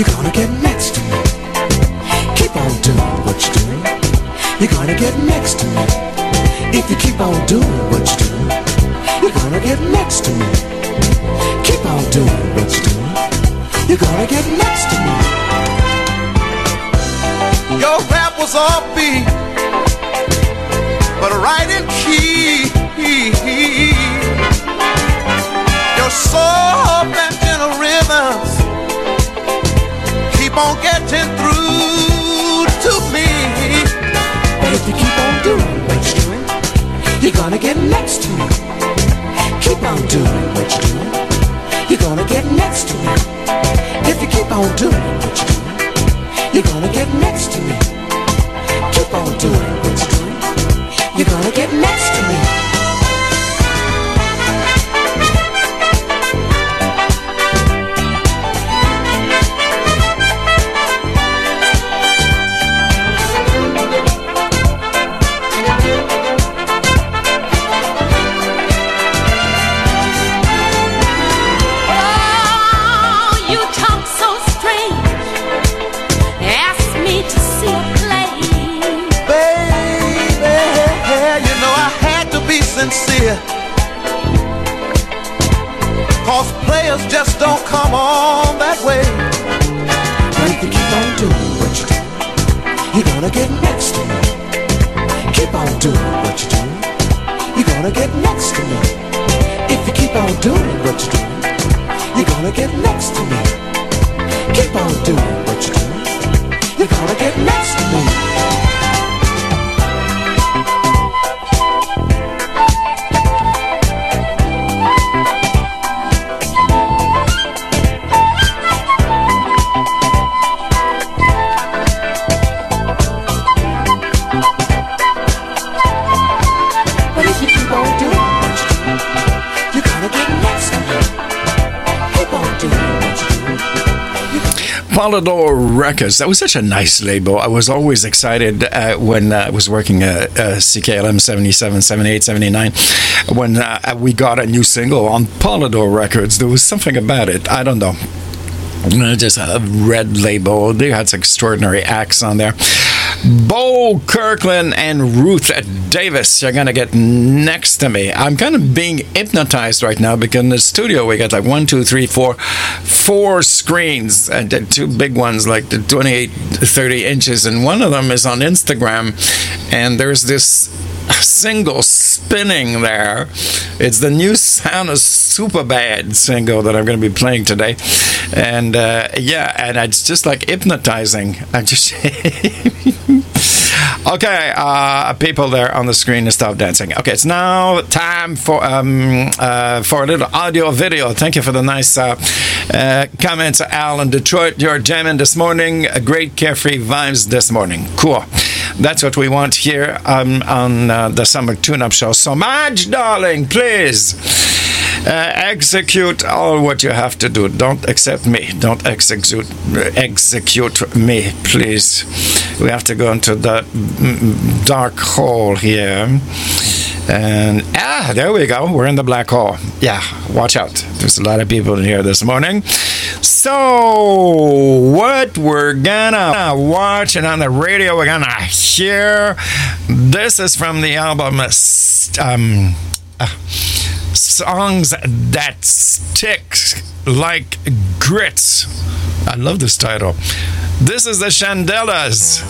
[SPEAKER 24] you're gonna get next to me. Keep on doing what you're doing. You're gonna get next to me. If you keep on doing what you're doing, you're gonna get next to me. Keep on doing what you're doing. You're gonna get next to me.
[SPEAKER 25] Your rap was off beat, but right in key. Your soft and gentle rhythms keep on getting through to me.
[SPEAKER 24] But if you keep on doing what you're doing, you're gonna get next to me. Keep on doing what you're doing. You're gonna get next to me. If you keep on doing what you're doing, you're gonna get next to me.
[SPEAKER 9] Polydor Records. That was such a nice label. I was always excited uh, when uh, I was working at uh, CKLM 77, 78, 79. When uh, we got a new single on Polydor Records, there was something about it. I don't know. Just a red label. They had some extraordinary acts on there. Bo Kirkland and Ruth Davis, you're gonna get next to me. I'm kind of being hypnotized right now because in the studio we got like one, two, three, four, four screens, and the two big ones like the 28, 30 inches, and one of them is on Instagram, and there's this single spinning there. It's the new Sound of Superbad single that I'm going to be playing today, and uh, yeah, and it's just like hypnotizing. I just okay, uh, people there on the screen, stop dancing. Okay, it's now time for um, uh, for a little audio video. Thank you for the nice uh, uh, comments, Al in Detroit. You're jamming this morning. Great carefree vibes this morning. Cool. That's what we want here um, on uh, the Summer Tune Up Show. So, Madge, darling, please execute all what you have to do. Don't accept me. Don't execute execute me, please. We have to go into the dark hole here. And ah, there we go. We're in the black hole. Yeah, watch out. There's a lot of people in here this morning. So, what we're gonna watch and on the radio, we're gonna hear. This is from the album um, uh, Songs That Stick Like Grits. I love this title. This is the Chandelas.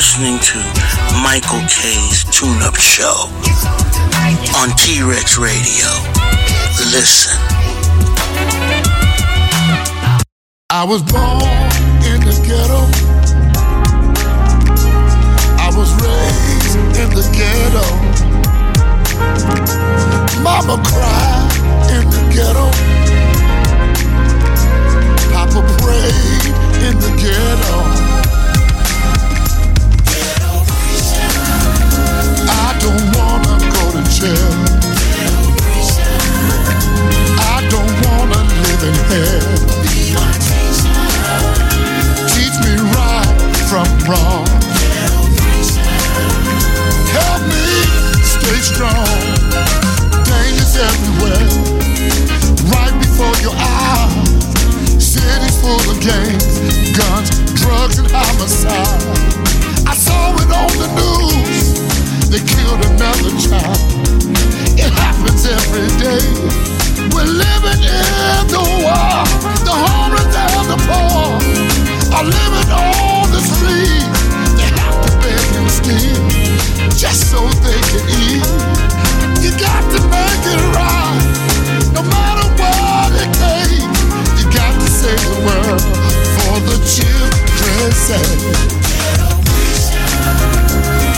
[SPEAKER 1] Listening to Michael K's Tune Up Show on T Rex Radio. Listen.
[SPEAKER 21] I was born in the ghetto. I was raised in the ghetto. Mama cried in the ghetto. Papa prayed in the ghetto. Jail. I don't wanna live in hell. Teach me right from wrong. Help me stay strong. Dangers everywhere, right before your eyes. Cities full of gangs, guns, drugs, and homicide. I saw it on the news. They killed another child. It happens every day. We're living in the war. The homeless and the poor are living on the street. They have to beg and steal just so they can eat. You got to make it right, no matter what it takes. You got to save the world for the children's sake.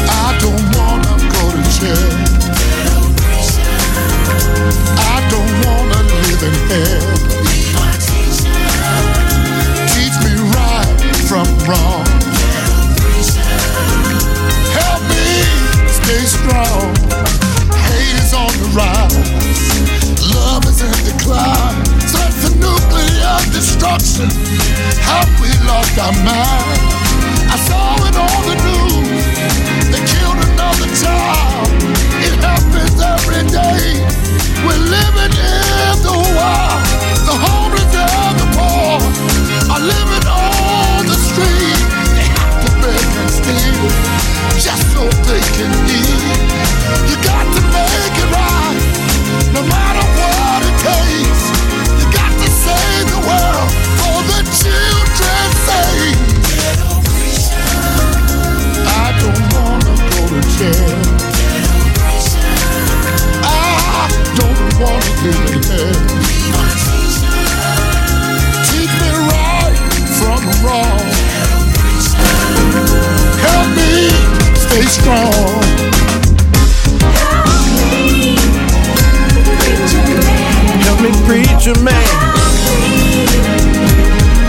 [SPEAKER 21] I don't wanna I don't wanna live in hell. Teach me right from wrong. Help me stay strong. Hate is on the rise. Love is in decline. The nuclear destruction. We lost our mind? strong. Help me, preacher man.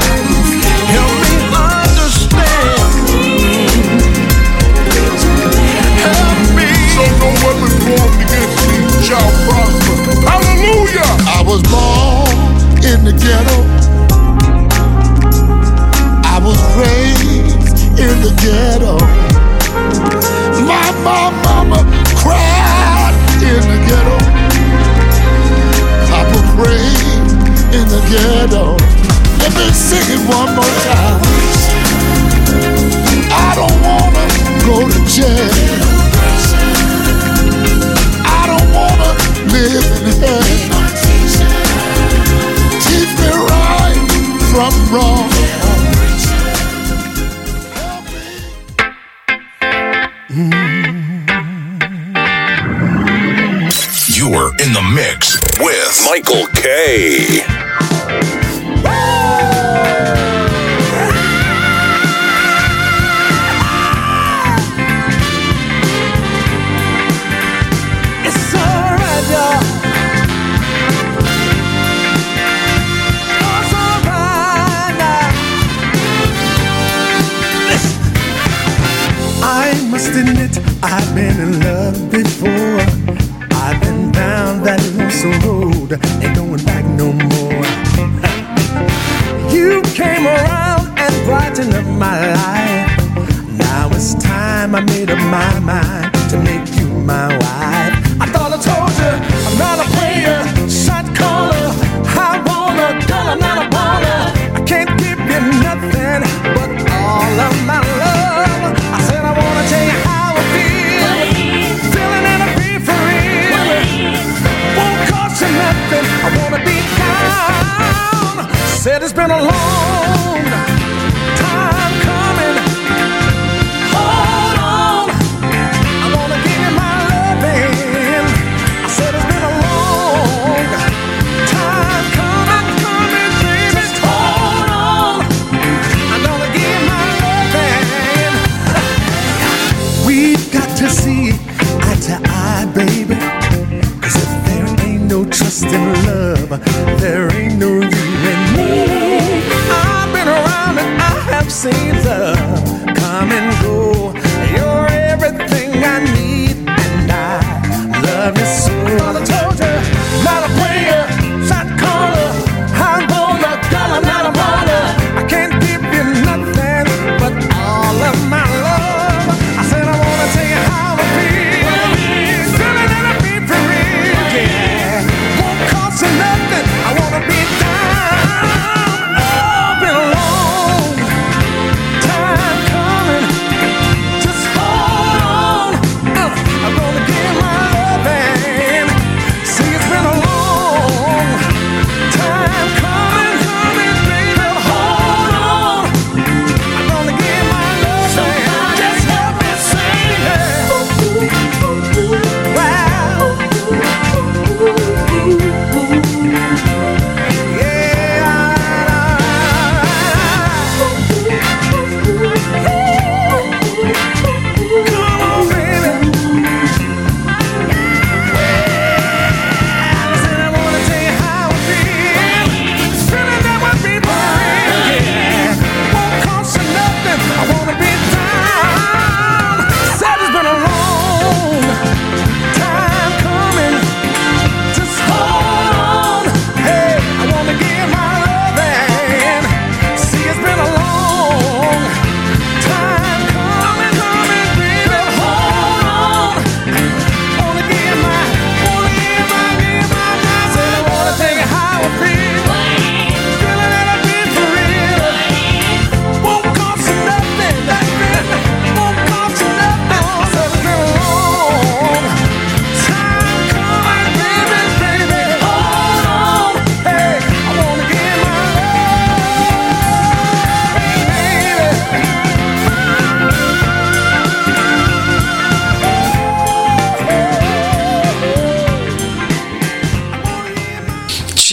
[SPEAKER 21] Help me, preacher man.
[SPEAKER 26] Help me understand. Help me.
[SPEAKER 21] So no against me prosper. Hallelujah. I was born in the ghetto. I was raised in the ghetto. in the ghetto. Let me sing it one more time. I don't wanna go to jail. I don't wanna live in hell.
[SPEAKER 8] UK.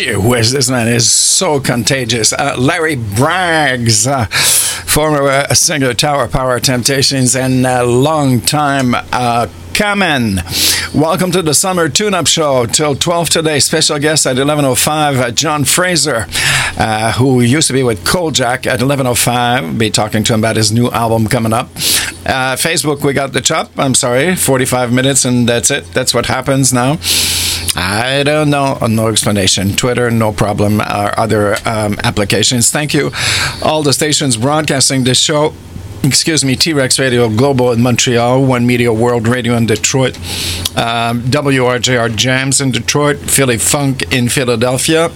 [SPEAKER 8] issue this man is so contagious. Uh, Larry Braggs, uh, former uh, singer Tower Power Temptations and uh, a long time uh,
[SPEAKER 9] Kamen. Welcome to the Summer Tune-Up Show. Till 12 today, special guest at 11.05, uh, John Fraser, uh, who used to be with Kojak at 11.05. Be talking to him about his new album coming up. Uh, Facebook, we got the chop. I'm sorry, 45 minutes and that's it. That's what happens now. I don't know. No explanation. Twitter, no problem. Or other um, applications. Thank you. All the stations broadcasting this show excuse me, T Rex Radio Global in Montreal, One Media World Radio in Detroit, um, WRJR Jams in Detroit, Philly Funk in Philadelphia.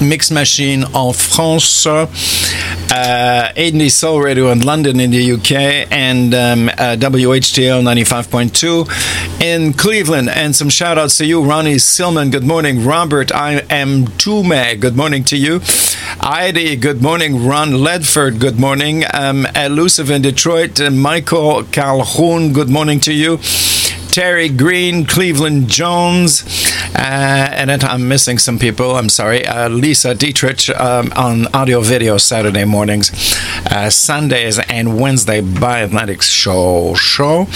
[SPEAKER 9] Mix Machine en France, uh, 80 Soul Radio in London in the UK, and um, uh, WHTL 95.2 in Cleveland. And some shout outs to you, Ronnie Silman. Good morning, Robert. I am Tume. Good morning to you. Heidi, good morning. Ron Ledford, good morning. Um, Elusive in Detroit. Michael Calhoun, good morning to you. Terry Green, Cleveland Jones, uh, and I'm missing some people. I'm sorry. Uh, Lisa Dietrich um, on audio video Saturday mornings, uh, Sundays, and Wednesday by Atlantic Show show,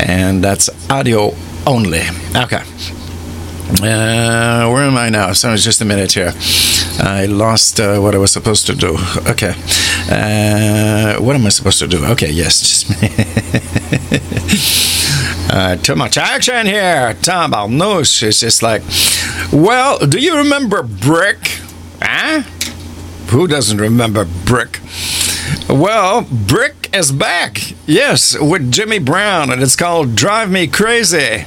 [SPEAKER 9] and that's audio only. Okay. Uh, where am I now? So it's just a minute here. I lost uh, what I was supposed to do. Okay. Uh, what am I supposed to do? Okay, yes. uh, too much action here. Tom Barnouche is just like, well, do you remember Brick? Huh? Who doesn't remember Brick? Well, Brick is back. Yes, with Jimmy Brown, and it's called Drive Me Crazy.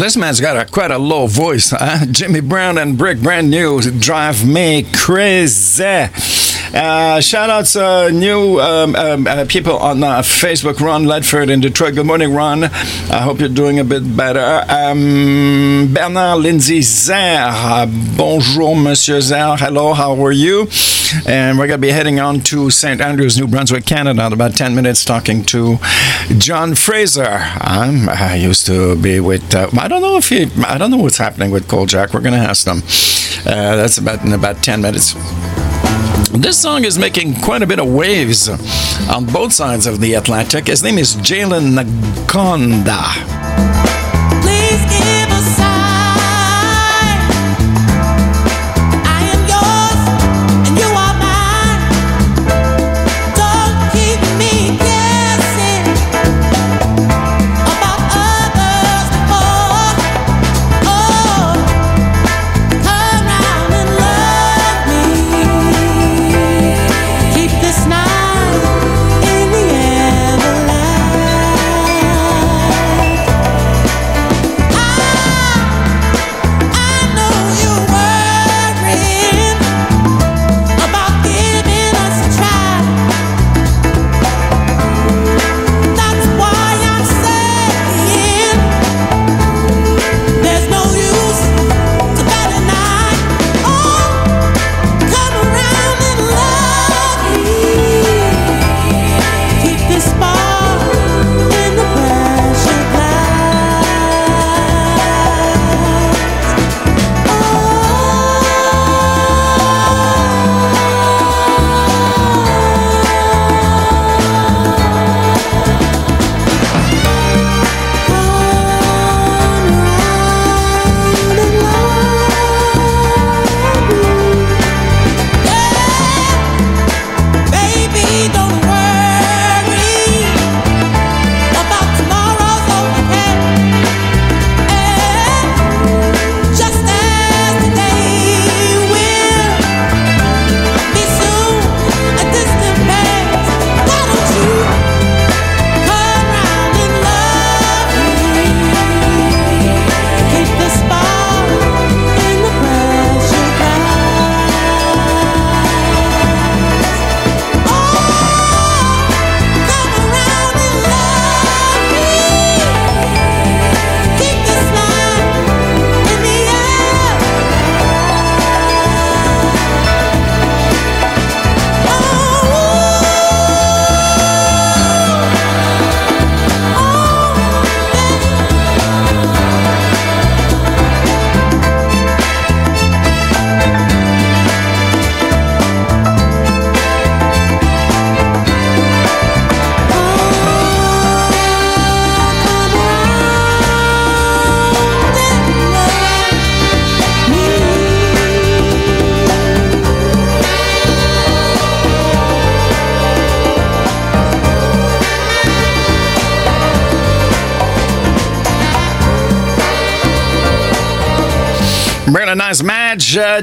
[SPEAKER 9] This man's got a quite a low voice. Huh? Jimmy Brown and Brick Brand New drive me crazy. Uh, shout out to new um, um, uh, people on uh, Facebook. Ron Ledford in Detroit. Good morning, Ron. I hope you're doing a bit better. Um, Bernard Lindsay Zer. Uh, bonjour, Monsieur Zer. Hello, how are you? And we're going to be heading on to St. Andrews, New Brunswick, Canada, in about 10 minutes, talking to John Fraser. Um, I used to be with, uh, I don't know if he, I don't know what's happening with Kojak. We're going to ask them. Uh, that's about in about 10 minutes. This song is making quite a bit of waves on both sides of the Atlantic. His name is Jalen
[SPEAKER 4] Ngonda.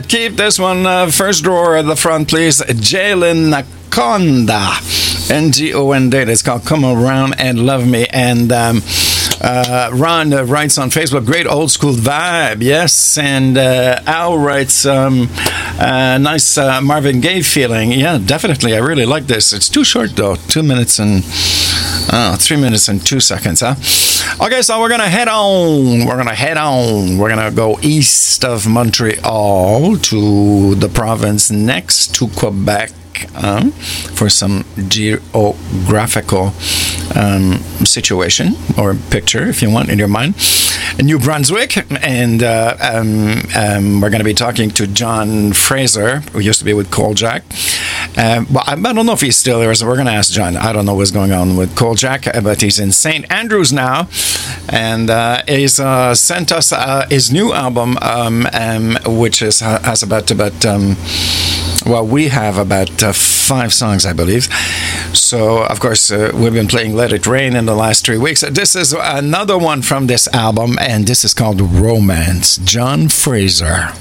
[SPEAKER 4] Keep this
[SPEAKER 9] one uh, first drawer at the front, please. Jalen Ngonda. N G O N D. It's called Come Around and Love Me. And um, uh, Ron uh, writes on Facebook, great old school vibe. Yes. And uh, Al writes, um, uh, nice uh, Marvin Gaye feeling. Yeah, definitely. I really like this. It's too short, though. Two minutes and
[SPEAKER 23] Oh, three minutes and two seconds, huh? Okay, so we're gonna head on. We're gonna head on. We're gonna go east of Montreal to the province next to Quebec. um, for some geographical um, situation or picture, if you want, in your mind. New Brunswick, and uh, um, um, we're going to be talking to John Fraser, who used to be with Kolchak. Uh, well, I, don't know if he's still there, so we're going to ask John. I don't know what's going on with Kolchak, uh, but he's in St. Andrews now, and uh, he's uh, sent us uh, his new album, um, um, which is has about about um, well, we have about uh, five songs, I believe. So, of course, uh, we've been playing Let It Rain in the last three weeks. This is another one from this album, and this is called Romance. John Fraser.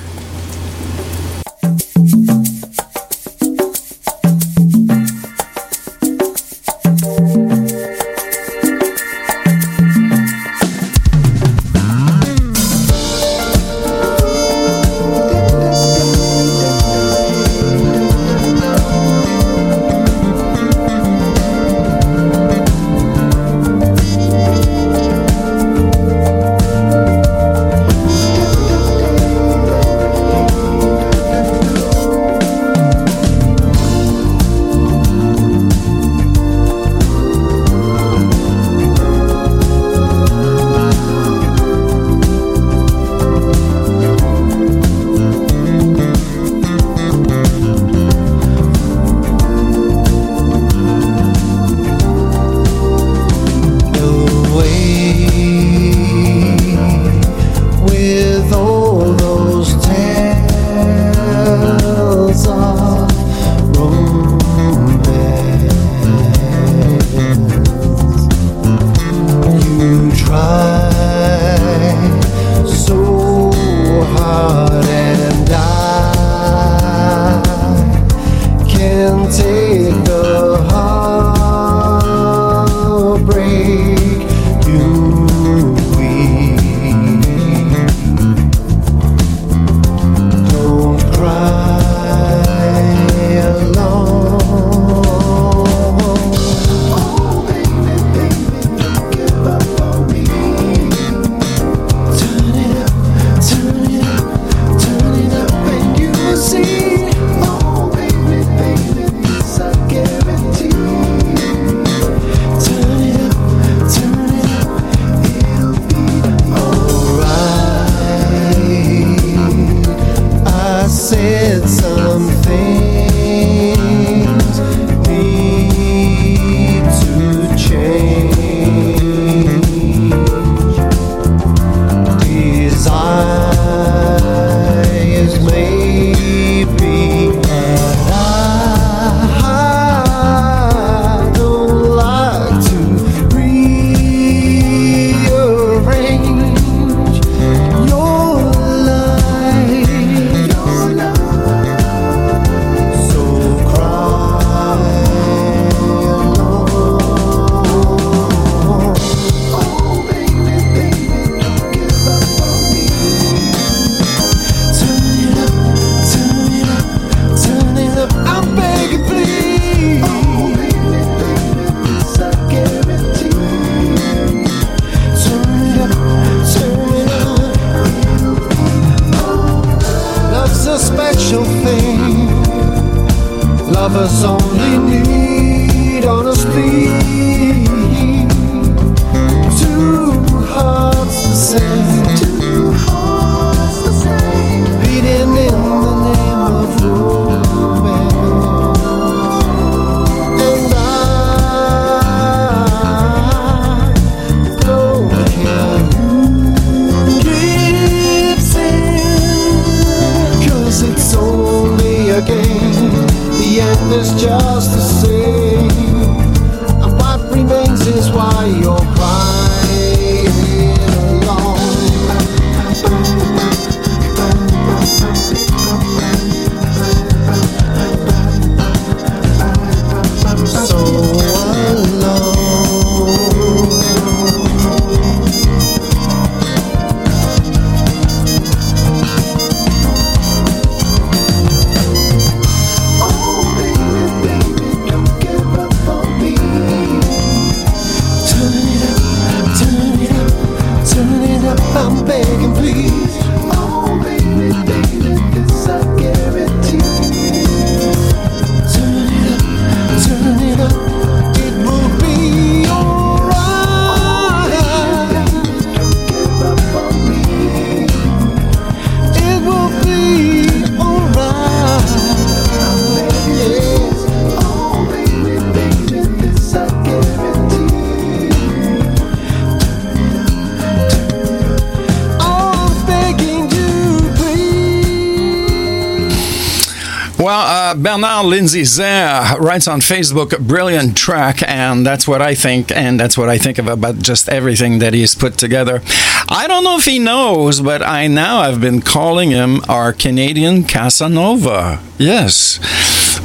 [SPEAKER 9] Bernard Lindsay Zer writes on Facebook, brilliant track, and that's what I think, and that's what I think of about just everything that he's put together. I don't know if he knows, but I now have been calling him our Canadian Casanova. Yes.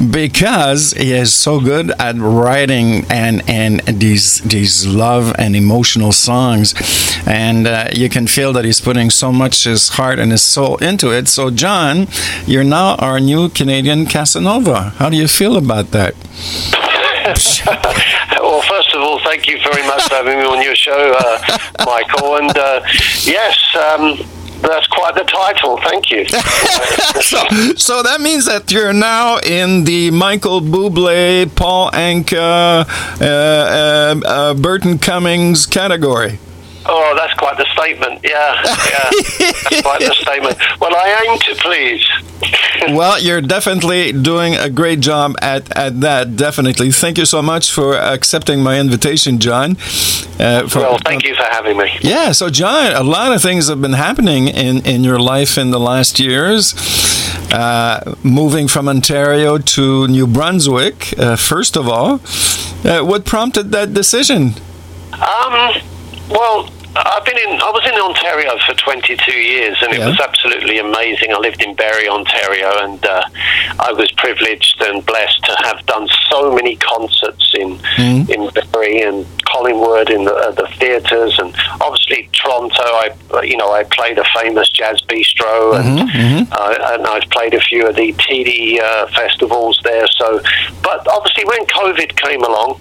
[SPEAKER 9] Because he is so good at writing and, and these these love and emotional songs, and uh, you can feel that he's putting so much his heart and his soul into it. So, John, you're now our new Canadian Casanova. How do you feel about that?
[SPEAKER 27] well, first of all, thank you very much for having me on your show, uh, Michael. And uh, yes, um, that's quite the title. Thank you.
[SPEAKER 9] so, so that means that you're now in the Michael Bublé, Paul Anka, uh, uh, uh, Burton Cummings category.
[SPEAKER 27] Oh, that's quite the statement. Yeah, yeah, quite the statement. Well, I aim to please.
[SPEAKER 9] well, you're definitely doing a great job at, at that. Definitely. Thank you so much for accepting my invitation, John.
[SPEAKER 27] Uh, for, well, thank you for having me.
[SPEAKER 9] Yeah. So, John, a lot of things have been happening in, in your life in the last years. Uh, moving from Ontario to New Brunswick, uh, first of all, uh, what prompted that decision?
[SPEAKER 27] Um. Well, I've been in. I was in Ontario for 22 years, and it was absolutely amazing. I lived in Barrie, Ontario, and uh, I was privileged and blessed to have done so many concerts in in Barrie and Collingwood in the, uh, the theatres, and obviously Toronto. I, you know, I played a famous jazz bistro, and uh, and I've played a few of the TD uh, festivals there. So, but obviously when COVID came along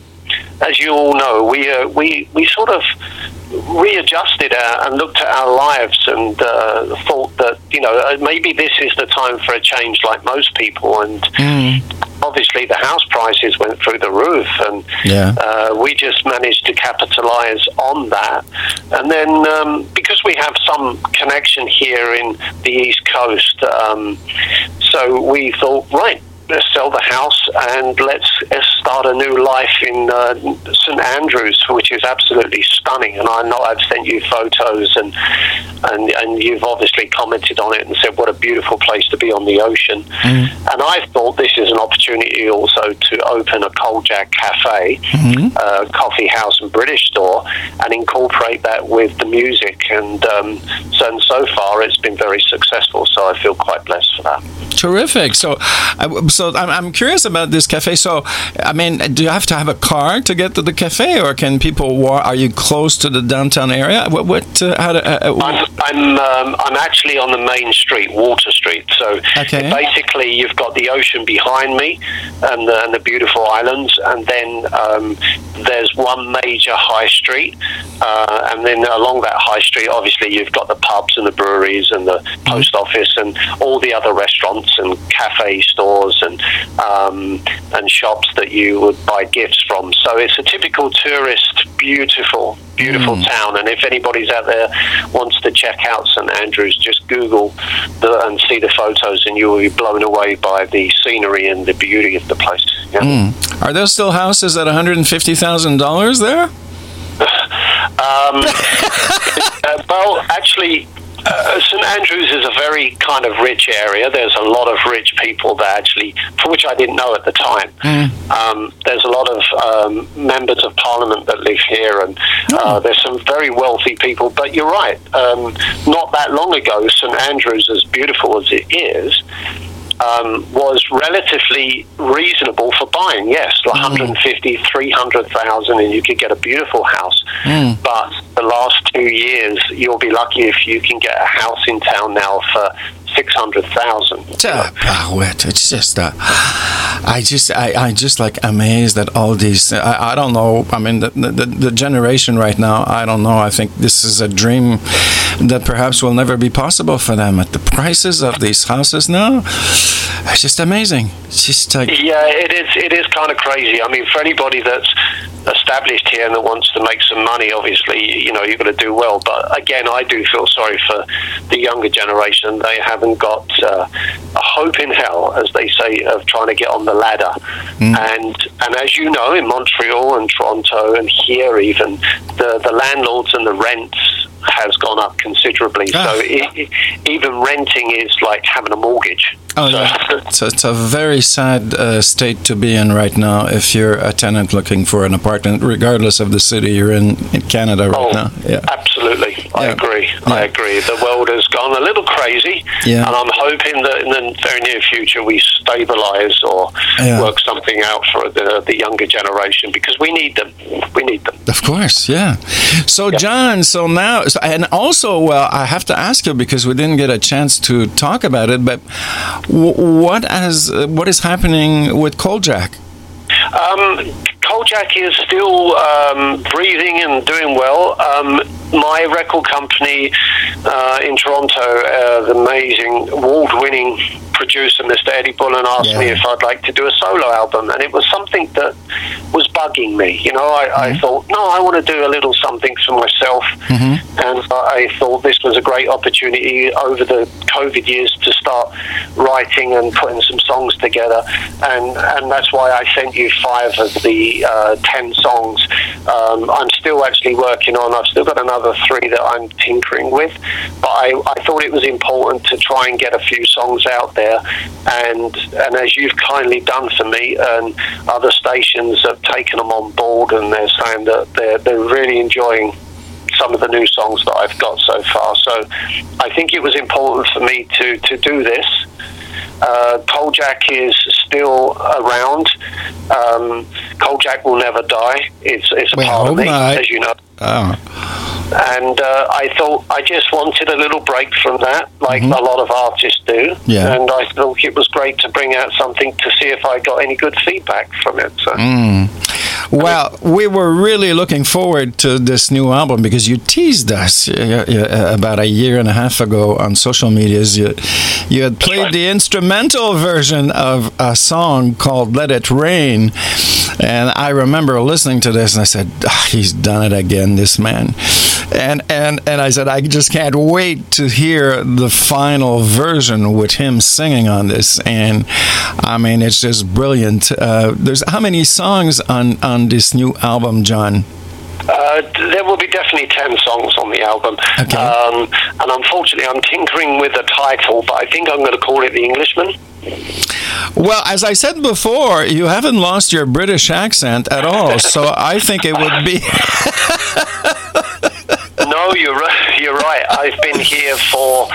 [SPEAKER 27] as you all know, we uh, we we sort of readjusted our, and looked at our lives and uh, thought that you know uh, maybe this is the time for a change, like most people. And obviously, the house prices went through the roof, and
[SPEAKER 9] Yeah.
[SPEAKER 27] uh, we just managed to capitalize on that. And then um, because we have some connection here in the East Coast, um, so we thought, right. Let's sell the house and let's, start a new life in uh, St Andrews, which is absolutely stunning. And I know I've sent you photos, and, and and you've obviously commented on it and said what a beautiful place to be on the ocean. And I thought this is an opportunity also to open a Coal Jack Cafe, uh, coffee house, and British store, and incorporate that with the music. And um, so and so far, it's been very successful. So I feel quite blessed for that.
[SPEAKER 9] Terrific. So, I- so I'm, I'm curious about this cafe. So, I mean, do you have to have a car to get to the cafe, or can people walk? Are you close to the downtown area? What? what uh, how do, uh, uh,
[SPEAKER 27] I'm I'm, um, I'm actually on the main street, Water Street. So
[SPEAKER 9] Okay.
[SPEAKER 27] basically, you've got the ocean behind me and the, and the beautiful islands, and then um, there's one major high street, uh, and then along that high street, obviously, you've got the pubs and the breweries and the post office and all the other restaurants and cafe stores and um, and shops that you would buy gifts from. So it's a typical tourist, beautiful, beautiful town. And if anybody's out there wants to check out St Andrews, just Google the, and see the photos, and you will be blown away by the scenery and the beauty of the place. Yeah.
[SPEAKER 9] Mm. Are there still houses at $150,000 there?
[SPEAKER 27] Um, uh, well, actually, uh, St Andrews is a very kind of rich area. There's a lot of rich people there, actually, for which I didn't know at the time. Um, there's a lot of um, members of parliament that live here, and uh, there's some very wealthy people. But you're right. Um, not that long ago, St Andrews, as beautiful as it is, um, was relatively reasonable for buying. Yes, like 150, 300,000, and you could get a beautiful house. But the last two years, you'll be lucky if you can get a house in town now for 600,000.
[SPEAKER 9] Ah, It's just, uh, I just, I, I just like amazed at all these. I, I don't know. I mean, the, the, the generation right now. I don't know. I think this is a dream that perhaps will never be possible for them at the prices of these houses now. It's just amazing. It's just like
[SPEAKER 27] Yeah, it is. It is kind of crazy. I mean, for anybody that's established here and that wants to make some money, obviously, you know, you've got to do well. But again, I do feel sorry for the younger generation. They haven't got uh, a hope in hell, as they say, of trying to get on the ladder. And and as you know, in Montreal and Toronto and here even, the the landlords and the rents has gone up considerably. So i i even renting is like having a mortgage.
[SPEAKER 9] Oh yeah, so it's a very sad uh, state to be in right now if you're a tenant looking for an apartment, regardless of the city you're in in Canada right
[SPEAKER 27] Oh,
[SPEAKER 9] now. Yeah,
[SPEAKER 27] Absolutely, I agree. I agree. The world has gone a little crazy,
[SPEAKER 9] Yeah.
[SPEAKER 27] and I'm hoping that in the very near future we stabilise or
[SPEAKER 9] Yeah.
[SPEAKER 27] work something out for the, the younger generation because we need them. We need them.
[SPEAKER 9] of course. Yeah. So John, so now, and also, well, I have to ask you because we didn't get a chance to talk about it, but what has uh, what is happening with Koljack?
[SPEAKER 27] Um, Koljack is still um, breathing and doing well. Um, my record company uh, in Toronto, uh, the amazing award-winning producer Mr. Eddie Bullen asked me if I'd like to do a solo album, and it was something that was bugging me. You know, I, I thought, no, I want to do a little something for myself, and I thought this was a great opportunity over the COVID years to start writing and putting some songs together, and and that's why I sent you five of the uh, ten songs. Um, I'm still actually working on. I've still got another three that I'm tinkering with, but I, I thought it was important to try and get a few songs out there, and and as you've kindly done for me, and other stations have taken them on board, and they're saying that they're they're really enjoying some of the new songs that I've got so far. So I think it was important for me to, to do this. Uh, Koljack is still around. Um, Koljack will never die. It's, it's a
[SPEAKER 9] Well,
[SPEAKER 27] part of me,
[SPEAKER 9] right.
[SPEAKER 27] as you know.
[SPEAKER 9] Oh.
[SPEAKER 27] And uh, I thought I just wanted a little break from that, like a lot of artists do.
[SPEAKER 9] Mm-hmm. Yeah.
[SPEAKER 27] And I thought it was great to bring out something to see if I got any good feedback from it. So.
[SPEAKER 9] Mm. Well, we were really looking forward to this new album because you teased us uh, uh, about a year and a half ago on social medias. You, you had played the instrumental version of a song called Let It Rain. And I remember listening to this and I said, "Ah, he's done it again, this man. And, and, and I said, I just can't wait to hear the final version with him singing on this. And I mean, it's just brilliant. Uh, there's how many songs on, on this new album, John?
[SPEAKER 27] Uh, there will be definitely 10 songs on the album. Um, and unfortunately, I'm tinkering with the title, but I think I'm going to call it The Englishman.
[SPEAKER 9] Well, as I said before, you haven't lost your British accent at all, so I think it would be.
[SPEAKER 27] no, you're right. You're right. I've been here for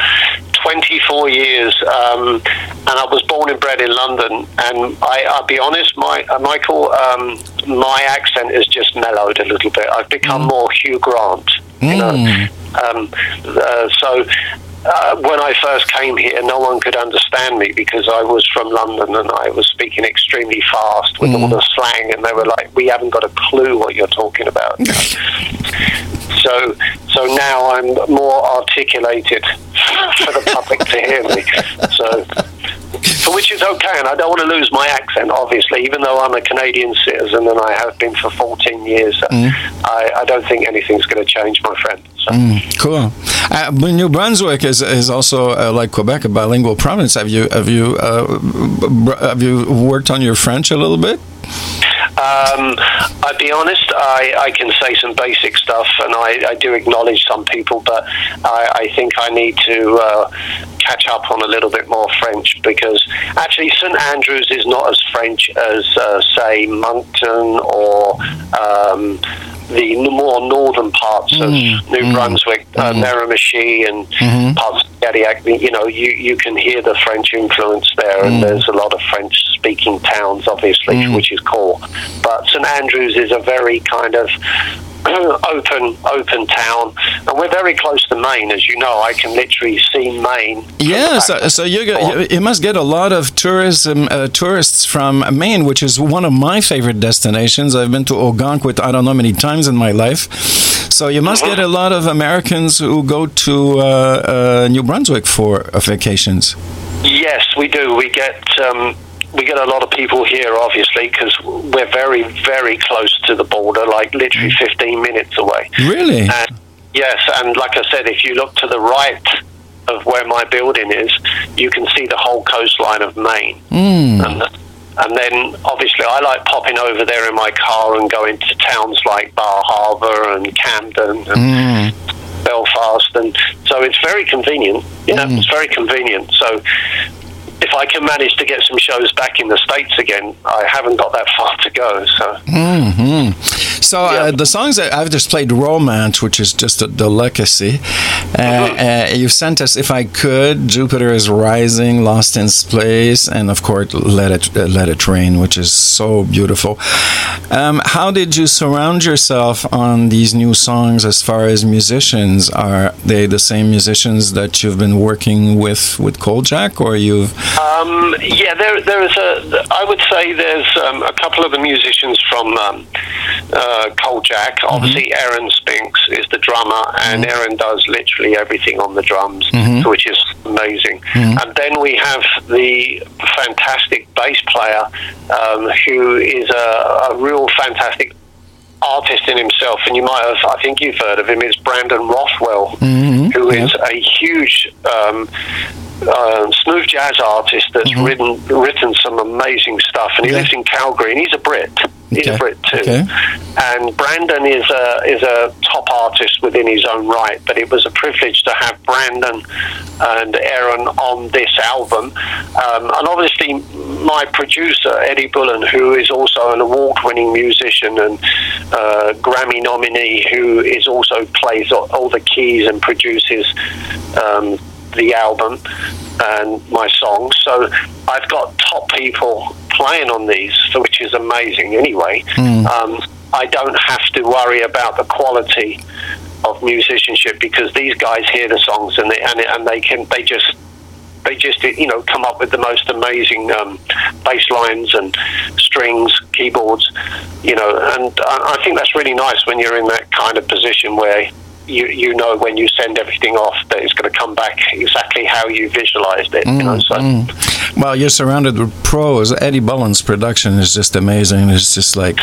[SPEAKER 27] 24 years, um, and I was born and bred in London. And I, I'll be honest, my, uh, Michael, um, my accent has just mellowed a little bit. I've become more Hugh Grant. You know, um, uh, so uh, when I first came here, no one could understand me because I was from London and I was speaking extremely fast with all the slang, and they were like, "We haven't got a clue what you're talking about." so, so now I'm more articulated for the public to hear me. So, which is okay, and I don't want to lose my accent, obviously, even though I'm a Canadian citizen and I have been for 14 years. I, I don't think anything's going to change, my friend.
[SPEAKER 9] Mm, cool. Uh, New Brunswick is, is also uh, like Quebec, a bilingual province. Have you have you uh, have you worked on your French a little bit?
[SPEAKER 27] Um, I'll be honest, I, I can say some basic stuff and I, I do acknowledge some people, but I, I think I need to uh, catch up on a little bit more French because actually St Andrews is not as French as, uh, say, Moncton or. Um, the more northern parts of New Brunswick, uh, Miramichi, and parts of Shediac, you know, you, you can hear the French influence there, and there's a lot of French-speaking towns, obviously, which is cool. But St Andrews is a very kind of open, open town, and we're very close to Maine, as you know. I can literally see Maine.
[SPEAKER 9] Yeah, so, so you, get, you must get a lot of tourism uh, tourists from Maine, which is one of my favorite destinations. I've been to Ogunquit I don't know many times in my life. So you must get a lot of Americans who go to uh, uh, New Brunswick for uh, vacations.
[SPEAKER 27] Yes, we do. We get um, we get a lot of people here, obviously, because we're very, very close to the border, like literally 15 minutes away.
[SPEAKER 9] Really?
[SPEAKER 27] And yes, and like I said, if you look to the right of where my building is, you can see the whole coastline of Maine.
[SPEAKER 9] Mm.
[SPEAKER 27] And, and then, obviously, I like popping over there in my car and going to towns like Bar Harbor and Camden and
[SPEAKER 9] Mm.
[SPEAKER 27] Belfast, and so it's very convenient. You know, it's very convenient. So. If I can manage to get some shows back in the states again, I haven't got that far to go. So
[SPEAKER 9] hmm So uh, the songs that I've just played, "Romance," which is just a delicacy. Uh, uh, you sent us, if I could, "Jupiter is Rising," "Lost in Space," and of course, "Let It uh, Let It Rain," which is so beautiful. Um, how did you surround yourself on these new songs? As far as musicians, are they the same musicians that you've been working with with Jack, or you've?
[SPEAKER 27] Um, yeah, there, there is a. I would say there's um, a couple of the musicians from um, uh, Jack. Obviously, Aaron Spinks is the drummer, and Aaron does literally everything on the drums,
[SPEAKER 23] Mhm.
[SPEAKER 27] which is amazing.
[SPEAKER 23] Mhm.
[SPEAKER 27] And then we have the fantastic bass player, um, who is a, a real fantastic artist in himself, and you might have, I think you've heard of him. It's Brandon Rothwell,
[SPEAKER 9] Mm-hmm.
[SPEAKER 27] who is a huge um, uh, smooth jazz artist that's written written some amazing stuff, and he lives in Calgary, and he's a Brit. He's a Brit too.
[SPEAKER 9] Okay.
[SPEAKER 27] And Brandon is a is a top artist within his own right. But it was a privilege to have Brandon and Aaron on this album, um, and obviously my producer Eddie Bullen, who is also an award-winning musician and uh, Grammy nominee, who is also plays all, all the keys and produces. Um, the album and my songs. So I've got top people playing on these, which is amazing. Anyway, um, I don't have to worry about the quality of musicianship because these guys hear the songs and they and, and they can they just they just you know come up with the most amazing um, bass lines and strings, keyboards, you know, and I I think that's really nice when you're in that kind of position where you you know when you send everything off that it's going to come back exactly how you visualized it. You know, so
[SPEAKER 9] Mm. Well, you're surrounded with pros. Eddie Bullen's production is just amazing. It's just like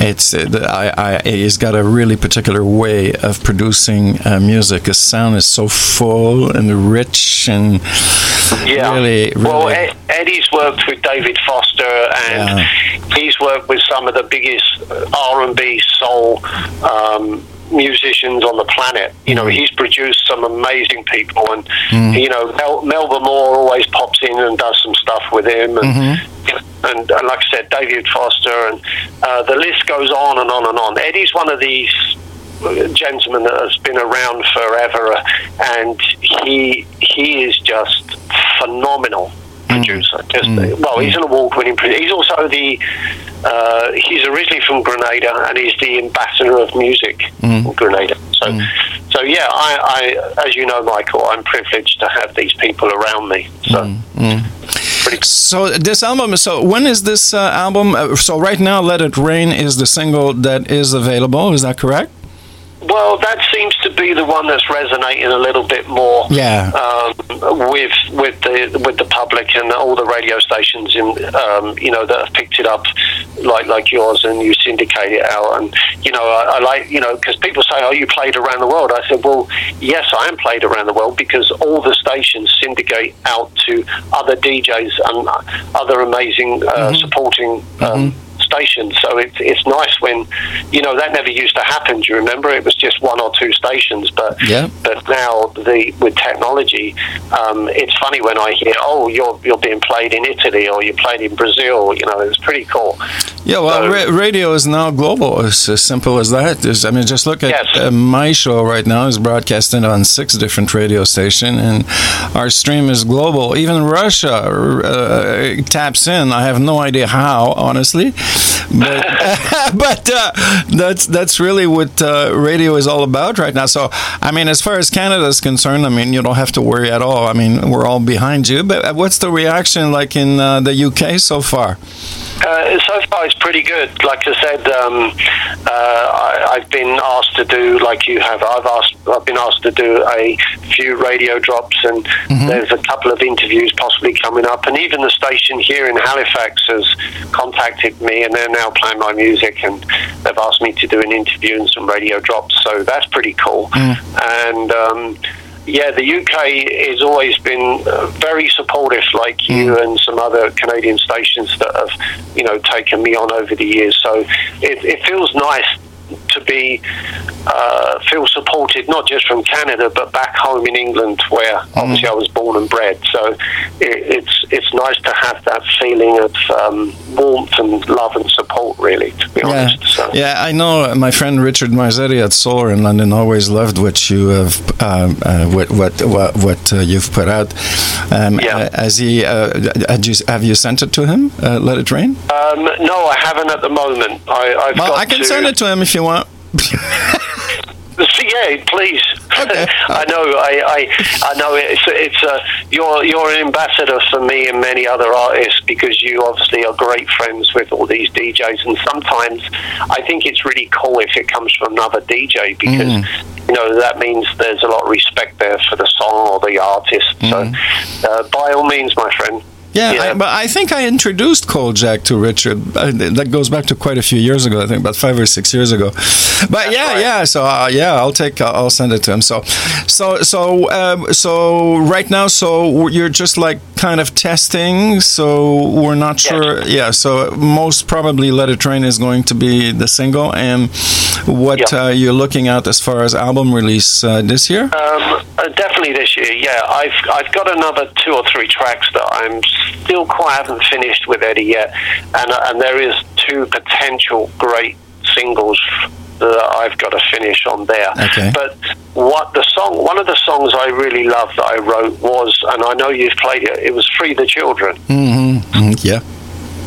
[SPEAKER 9] it's. uh, the- I, I, he's got a really particular way of producing uh, music. His sound is so full and rich and
[SPEAKER 27] yeah.
[SPEAKER 9] really, really.
[SPEAKER 27] Well, Ed, Eddie's worked with David Foster, and he's worked with some of the biggest R and B soul um, musicians on the planet. You know, he's produced some amazing people, and
[SPEAKER 23] Mm.
[SPEAKER 27] you know, Mel, Melba Moore always pops in and does some stuff with him, and. And, and like I said, David Foster, and uh, the list goes on and on and on. Eddie's one of these gentlemen that has been around forever, uh, and he he is just phenomenal producer. Just well, he's an award-winning producer. He's also the uh, he's originally from Grenada, and he's the ambassador of music in Grenada. So, so yeah, I, I as you know, Michael, I'm privileged to have these people around me. So.
[SPEAKER 9] So this album. So when is this uh, album? Uh, so right now, "Let It Rain" is the single that is available. Is that correct?
[SPEAKER 27] Well, that seems to be the one that's resonating a little bit more.
[SPEAKER 9] Yeah.
[SPEAKER 27] Um, with with the with the public and all the radio stations in um, you know that have picked it up, like like yours, and you syndicate it out. And you know, I, I like you know because people say, "Oh, you played around the world." I said, "Well, yes, I am played around the world because all the stations syndicate out to other DJs and other amazing uh, supporting." Um, stations. So it's it's nice when you know that never used to happen. Do you remember? It was just one or two stations, but
[SPEAKER 9] Yeah.
[SPEAKER 27] but now the with technology, um, it's funny when I hear, oh, you're you're being played in Italy or you're played in Brazil. You know, it's pretty cool.
[SPEAKER 9] Yeah, well, ra- radio is now global. It's as simple as that. I mean, just look at uh, my show right now is broadcasting on six different radio stations, and our stream is global. Even Russia uh, taps in. I have no idea how, honestly, but but uh, that's that's really what uh, radio is all about right now. So, I mean, as far as Canada is concerned, I mean, you don't have to worry at all. I mean, we're all behind you. But what's the reaction like in uh, the UK so far?
[SPEAKER 27] Uh, so far, it's pretty good. Like I said, um, uh, I, I've been asked to do, like you have. I've asked, I've been asked to do a few radio drops, and there's a couple of interviews possibly coming up. And even the station here in Halifax has contacted me, and they're now playing my music, and they've asked me to do an interview and some radio drops. So that's pretty cool. And um, yeah, the UK has always been uh, very supportive, like you and some other Canadian stations that have, you know, taken me on over the years. So it, it feels nice to be uh, feel supported, not just from Canada, but back home in England, where obviously I was born and bred. So it, it's it's nice to have that feeling of um, warmth and love and support, really. To be
[SPEAKER 9] Yeah,
[SPEAKER 27] honest. So.
[SPEAKER 9] yeah, I know. My friend Richard Marzetti at Solar in London always loved what you have, um, uh, what what what, what uh, you've put out. Um, uh, Has he? Uh, had you, have you sent it to him? Uh, Let it rain.
[SPEAKER 27] Um, no, I haven't at the moment. I, I've
[SPEAKER 9] Well,
[SPEAKER 27] got
[SPEAKER 9] I can
[SPEAKER 27] to,
[SPEAKER 9] send it to him if you want.
[SPEAKER 27] Yeah, please. I know. I, I, I know. It's it's uh, you're you're an ambassador for me and many other artists because you obviously are great friends with all these DJs, and sometimes I think it's really cool if it comes from another DJ because
[SPEAKER 9] Mm.
[SPEAKER 27] you know that means there's a lot of respect there for the song or the artist. So, uh, by all means, my friend.
[SPEAKER 9] Yeah, I, but I think I introduced Cold Jack to Richard. That goes back to quite a few years ago. I think about five or six years ago. But yeah, yeah. So uh, yeah, I'll take. Uh, I'll send it to him. So, so, so, um, so right now, so you're just like kind of testing. So we're not sure. Yeah. So most probably, Let It Rain is going to be the single. And what uh, you're looking at as far as album release uh, this year?
[SPEAKER 27] Um, uh, definitely this year. Yeah, I've I've got another two or three tracks that I'm still quite haven't finished with Eddie yet, and and there is two potential great singles that I've got to finish on there.
[SPEAKER 9] Okay.
[SPEAKER 27] But what the song, one of the songs I really love that I wrote was, and I know you've played it. It was "Free the Children."
[SPEAKER 9] Mm-hmm. Yeah.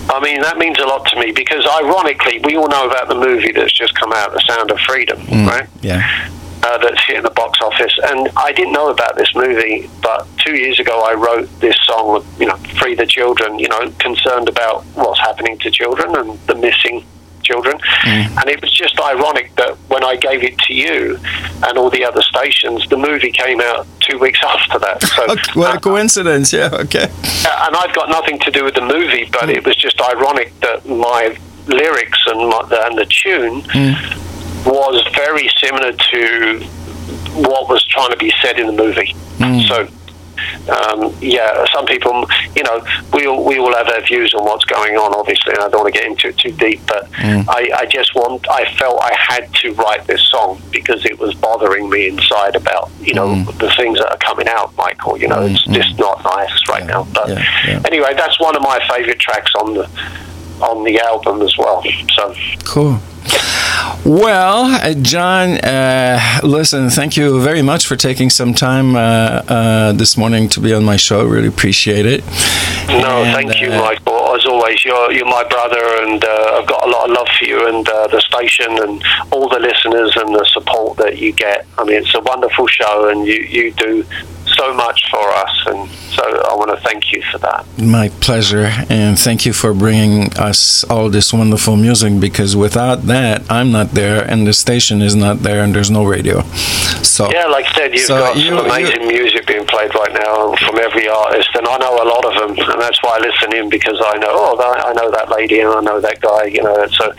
[SPEAKER 27] I mean, that means a lot to me because, ironically, we all know about the movie that's just come out, The Sound of Freedom,
[SPEAKER 9] Mm.
[SPEAKER 27] right?
[SPEAKER 9] Yeah.
[SPEAKER 27] Uh, that's hitting the box office. And I didn't know about this movie, but two years ago I wrote this song, you know, Free the Children, you know, concerned about what's happening to children and the missing children. And it was just ironic that when I gave it to you and all the other stations, the movie came out two weeks after that. So,
[SPEAKER 9] What a coincidence. Yeah. Okay.
[SPEAKER 27] uh, and I've got nothing to do with the movie, but it was just ironic that my lyrics and my, and the tune was very similar to what was trying to be said in the movie. Hmm. So. Um, yeah, some people, you know, we all, we all have our views on what's going on, obviously, and I don't want to get into it too deep, but hmm. I, I just want, I felt I had to write this song because it was bothering me inside about, you know, hmm. the things that are coming out, Michael. You know, it's just not nice right now. But anyway, that's one of my favorite tracks on the on the album as well. So
[SPEAKER 9] Cool. Well, uh, John, uh, listen, thank you very much for taking some time uh, uh, this morning to be on my show. Really appreciate it.
[SPEAKER 27] No,
[SPEAKER 9] And,
[SPEAKER 27] thank you,
[SPEAKER 9] uh,
[SPEAKER 27] Michael. As always, you're you're my brother, and uh, I've got a lot of love for you and uh, the station and all the listeners and the support that you get. I mean, it's a wonderful show, and you you do so much for us, and so I want to thank you for that.
[SPEAKER 9] My pleasure, and thank you for bringing us all this wonderful music. Because without that, I'm not there, and the station is not there, and there's no radio. So
[SPEAKER 27] Yeah, like I said, you've
[SPEAKER 9] So
[SPEAKER 27] got
[SPEAKER 9] you-
[SPEAKER 27] some amazing music being played right now from every artist, and I know a lot of them, and that's why I listen in because I know, oh, that, I know that lady and I know that guy, you know, so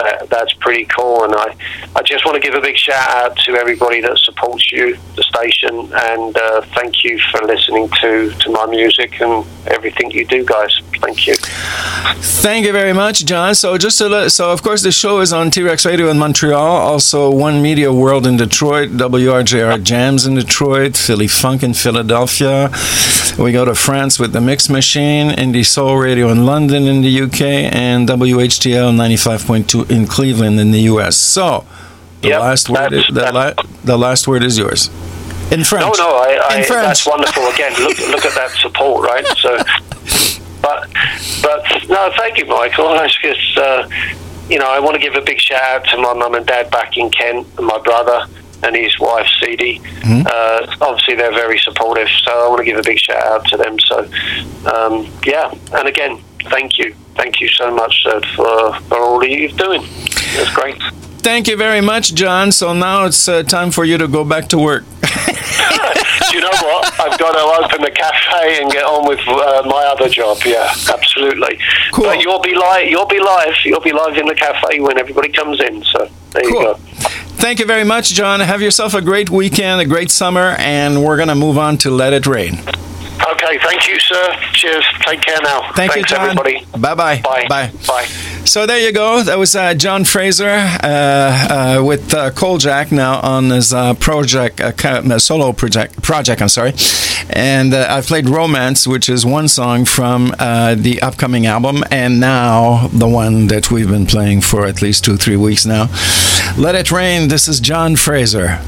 [SPEAKER 27] that, that's pretty cool. And I, I just want to give a big shout out to everybody that supports you, the station, and uh, thank you for listening to, to my music and everything you do, guys. Thank you.
[SPEAKER 9] Thank you very much, John. So just to let, so of course the show is on T-Rex Radio in Montreal, also One Media World in Detroit, WRJR Jams in Detroit, Philly Funk in Philadelphia. We go to France with the Mix Machine, Indie Soul Radio in London in the UK, and WHTL 95.2 in Cleveland in the US. So the last word is, the, la- the last word is yours. In French.
[SPEAKER 27] No, no, I, I,
[SPEAKER 9] In French.
[SPEAKER 27] that's wonderful. Again, look, look at that support, right? So, but, but no, thank you, Michael. I just, uh, you know, I want to give a big shout out to my mum and dad back in Kent, and my brother and his wife, CD. Uh, obviously, they're very supportive, so I want to give a big shout out to them. So, um, yeah, and again, thank you, thank you so much, sir, for for all you're doing. It's great.
[SPEAKER 9] Thank you very much, John. So now it's uh, time for you to go back to work.
[SPEAKER 27] You know what? I've got to open the cafe and get on with uh, my other job. Yeah, absolutely. Cool. But you'll be live. You'll be live. You'll be live in the cafe when everybody comes in. So there you go.
[SPEAKER 9] Thank you very much, John. Have yourself a great weekend, a great summer, and we're going to move on to Let It Rain.
[SPEAKER 27] Okay, thank you, sir. Cheers. Take care now.
[SPEAKER 9] Thank
[SPEAKER 27] Thanks,
[SPEAKER 9] you, John.
[SPEAKER 27] everybody.
[SPEAKER 9] Bye-bye.
[SPEAKER 27] Bye.
[SPEAKER 9] Bye.
[SPEAKER 27] Bye.
[SPEAKER 9] So there you go. That was uh, John Fraser uh, uh, with uh, Jack now on his uh, project, uh, uh, solo project. Project, I'm sorry. And uh, I played "Romance," which is one song from uh, the upcoming album, and now the one that we've been playing for at least two, three weeks now. "Let It Rain." This is John Fraser.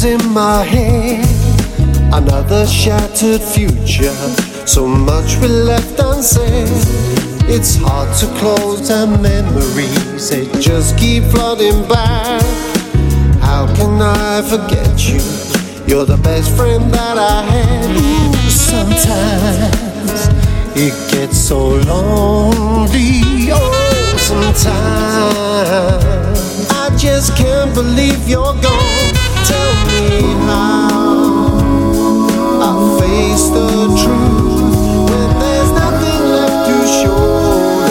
[SPEAKER 23] Questions in my head. Another shattered future, so much we left unsaid. It's hard to close down memories, they just keep flooding back. How can I forget you? You're the best friend that I had. Ooh, sometimes it gets so lonely. Oh, sometimes I just can't believe you're gone.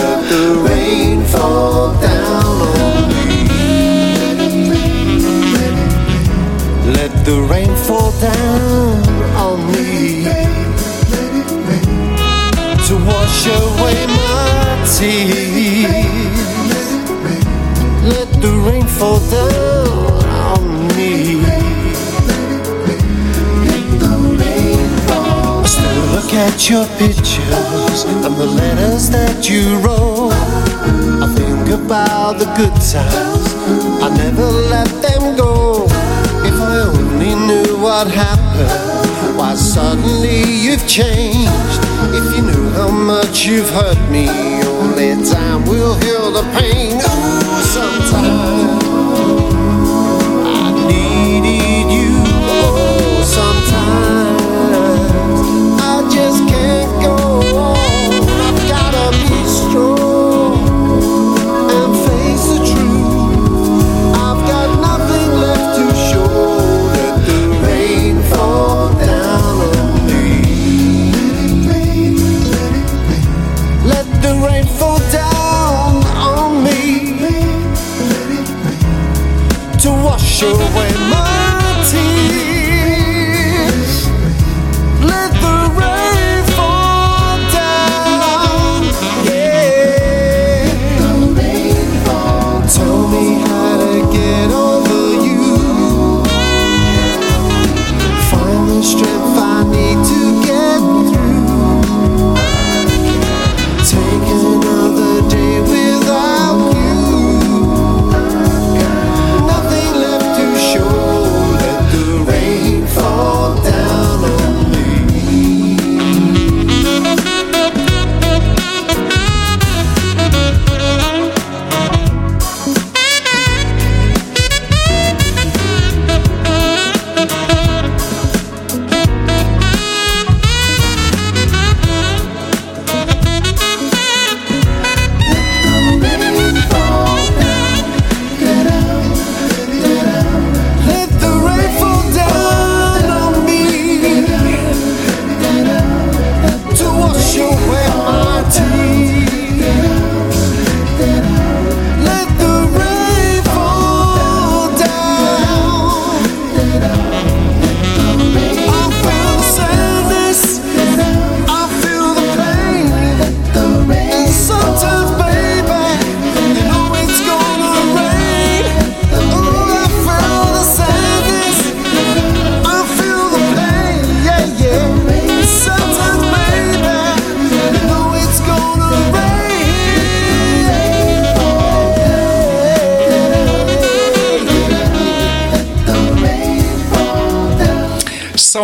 [SPEAKER 23] Let the rain fall down on me. Let it me Let the rain fall down on me. Let it be To wash away my tea Let it may Let the rain fall down me. Look at your pictures and the letters that you wrote. I think about the good times. I never let them go. If I only knew what happened, why suddenly you've changed. If you knew how much you've hurt me, only time will heal the pain. Ooh, sometimes I needed you.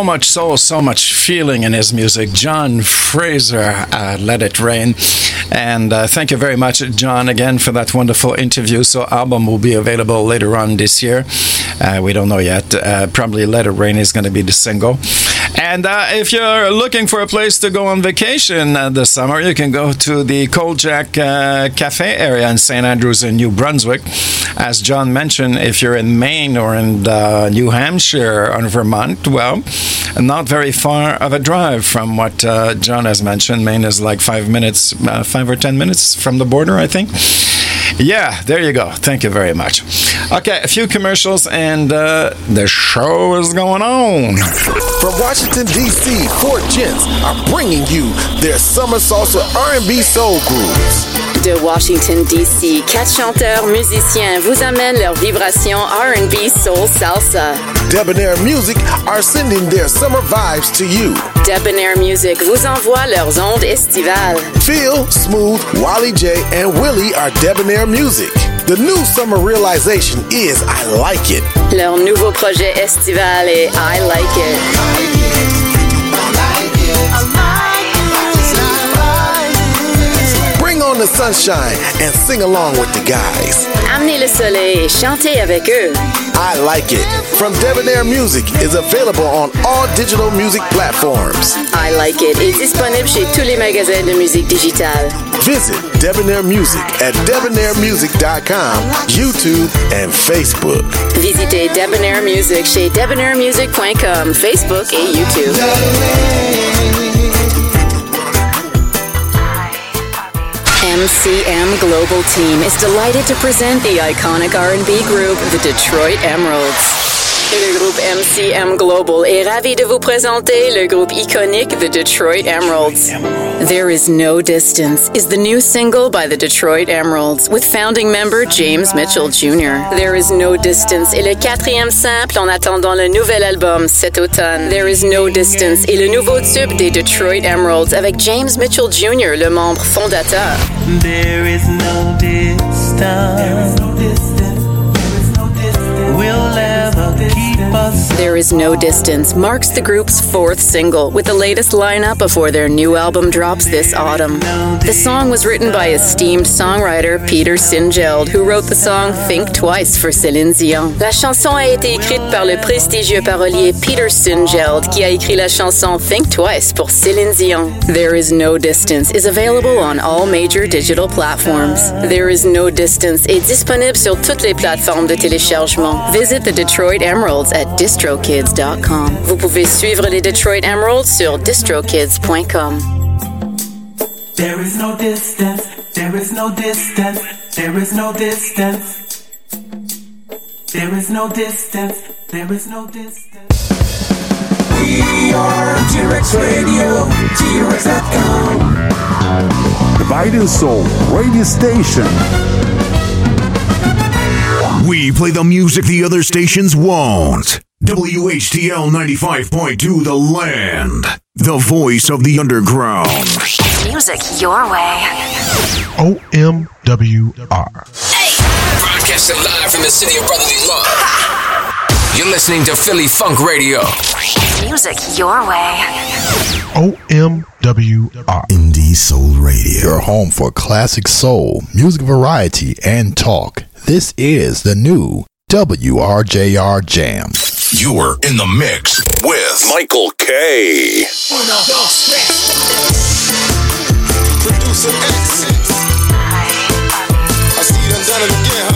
[SPEAKER 9] Much soul, so much feeling in his music. John Fraser, uh, Let It Rain. And uh, thank you very much, John, again for that wonderful interview. So, album will be available later on this year. Uh, we don't know yet. Uh, probably Let It Rain is going to be the single. And uh, if you're looking for a place to go on vacation uh, this summer, you can go to the Cold Jack uh, Cafe area in St. Andrews in New Brunswick. As John mentioned, if you're in Maine or in uh, New Hampshire or Vermont, well, not very far of a drive from what uh, John has mentioned. Maine is like five minutes, uh, five or ten minutes from the border, I think. Yeah, there you go. Thank you very much. Okay, a few commercials and uh, the show is going on.
[SPEAKER 19] From Washington D.C., Four Gents are bringing you their summer salsa R&B soul grooves.
[SPEAKER 3] De Washington, D.C., quatre chanteurs musiciens vous amènent leurs vibrations R&B, soul, salsa.
[SPEAKER 19] Debonair Music are sending their summer vibes to you.
[SPEAKER 3] Debonair Music vous envoie leurs ondes estivales.
[SPEAKER 19] Phil, Smooth, Wally J, and Willie are Debonair Music. The new summer realization is I like it.
[SPEAKER 3] Leur nouveau projet estival est I Like It.
[SPEAKER 19] Bring the sunshine and sing along with the guys.
[SPEAKER 3] Amenez le soleil et chantez avec eux.
[SPEAKER 19] I like it. From Debonair Music is available on all digital music platforms.
[SPEAKER 3] I Like It est disponible chez tous les magasins de musique digitale.
[SPEAKER 19] Visit Debonair Music at debonairmusic.com, YouTube, and Facebook.
[SPEAKER 3] Visitez Debonair Music chez debonairmusic.com, Facebook et YouTube. MCM Global Team is delighted to present the iconic R&B group, the Detroit Emeralds. Le groupe MCM Global est ravi de vous présenter le groupe iconique The Detroit Emeralds. There Is No Distance is the new single by the Detroit Emeralds with founding member James Mitchell Jr. There Is No Distance est le quatrième simple en attendant le nouvel album cet automne. There Is No Distance est le nouveau tube des Detroit Emeralds avec James Mitchell Jr., le membre fondateur.
[SPEAKER 17] There is no distance. There is no distance.
[SPEAKER 3] There Is No Distance marks the group's fourth single with the latest lineup before their new album drops this autumn. The song was written by esteemed songwriter Peter Sinfield, who wrote the song Think Twice for Céline Dion. La chanson a été écrite par le prestigieux parolier Peter Sinfield, qui a écrit la chanson Think Twice pour Céline Dion. There Is No Distance is available on all major digital platforms. There Is No Distance est disponible sur toutes les plateformes de téléchargement. Visit the Detroit Emeralds at distrokids.com. Vous pouvez suivre les Detroit Emeralds sur distrokids.com.
[SPEAKER 17] There is no distance. There is no distance. There is no distance. There is no distance. There is no distance.
[SPEAKER 20] We are T-Rex Radio, T-Rex.com.
[SPEAKER 22] The Biden Soul radio station.
[SPEAKER 2] We play the music the other stations won't. WHTL 95.2 The Land. The voice of the underground.
[SPEAKER 3] Music your way.
[SPEAKER 22] OMWR.
[SPEAKER 5] Broadcasting live from the city of brotherly love. You're listening to Philly Funk Radio.
[SPEAKER 3] Music your way.
[SPEAKER 22] OMWR.
[SPEAKER 6] Indie Soul Radio. Your home for classic soul, music variety, and talk. This is the new WRJR Jam.
[SPEAKER 2] You're in the mix with Michael K.
[SPEAKER 19] Producer X. I see you done done it again,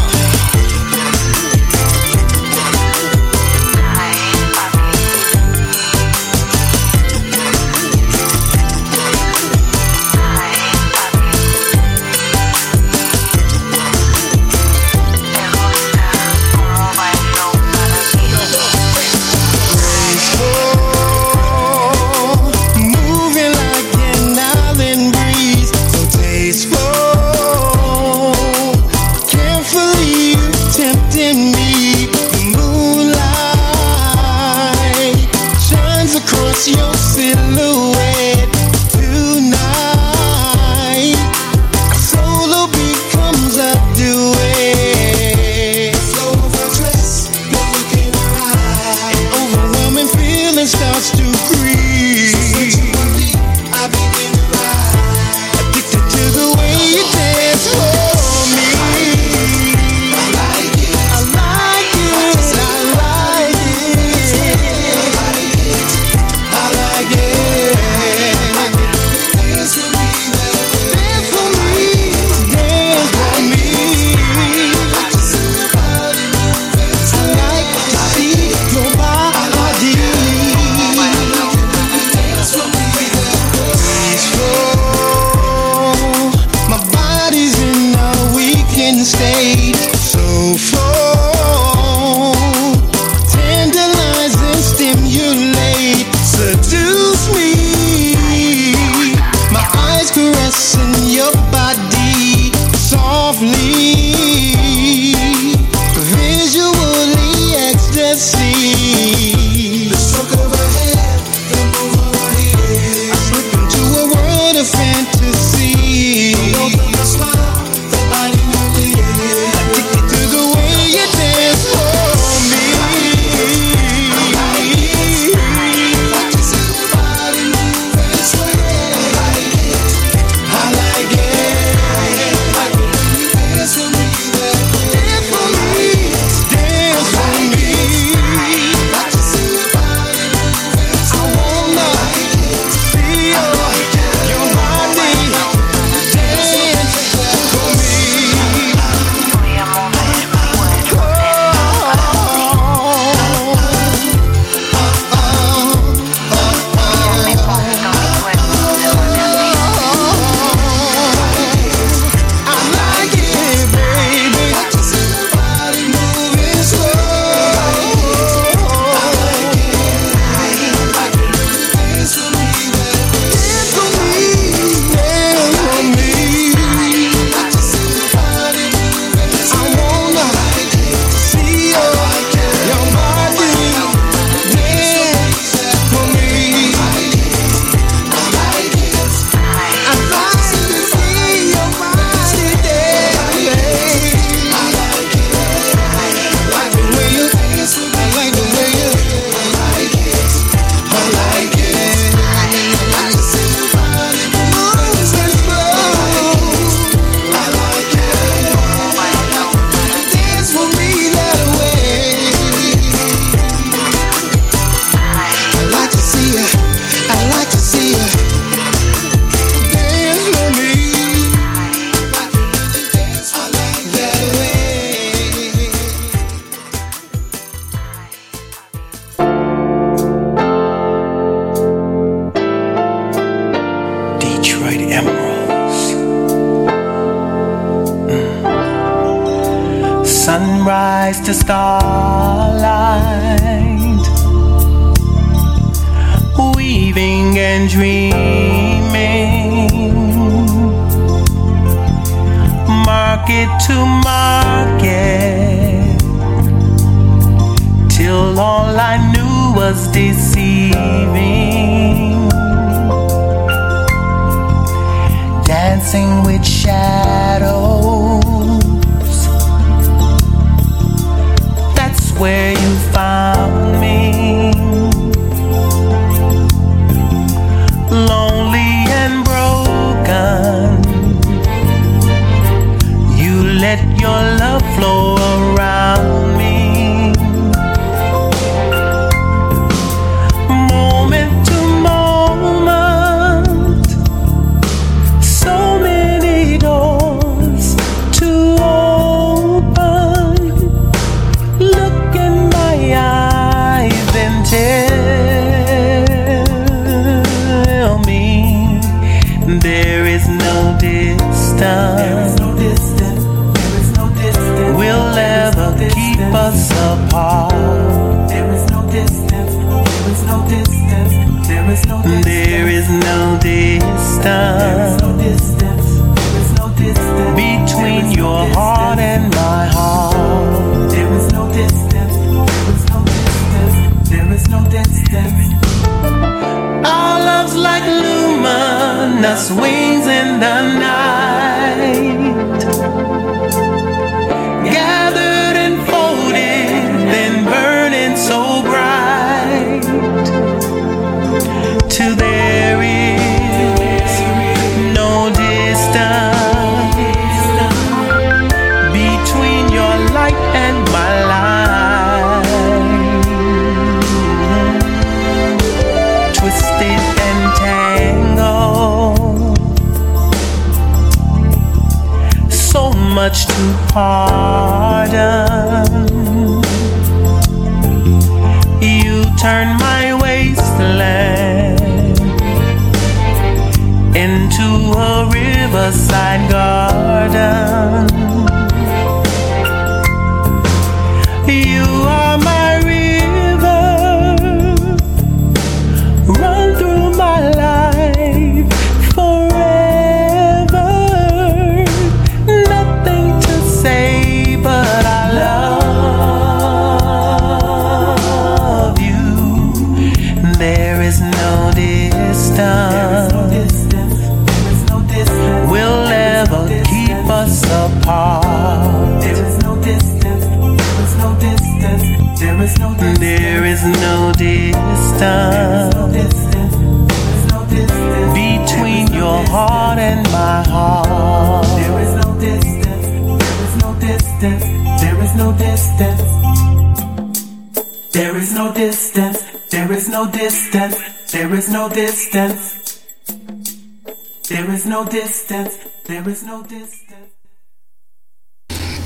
[SPEAKER 17] no distance. There is no distance. There is no distance.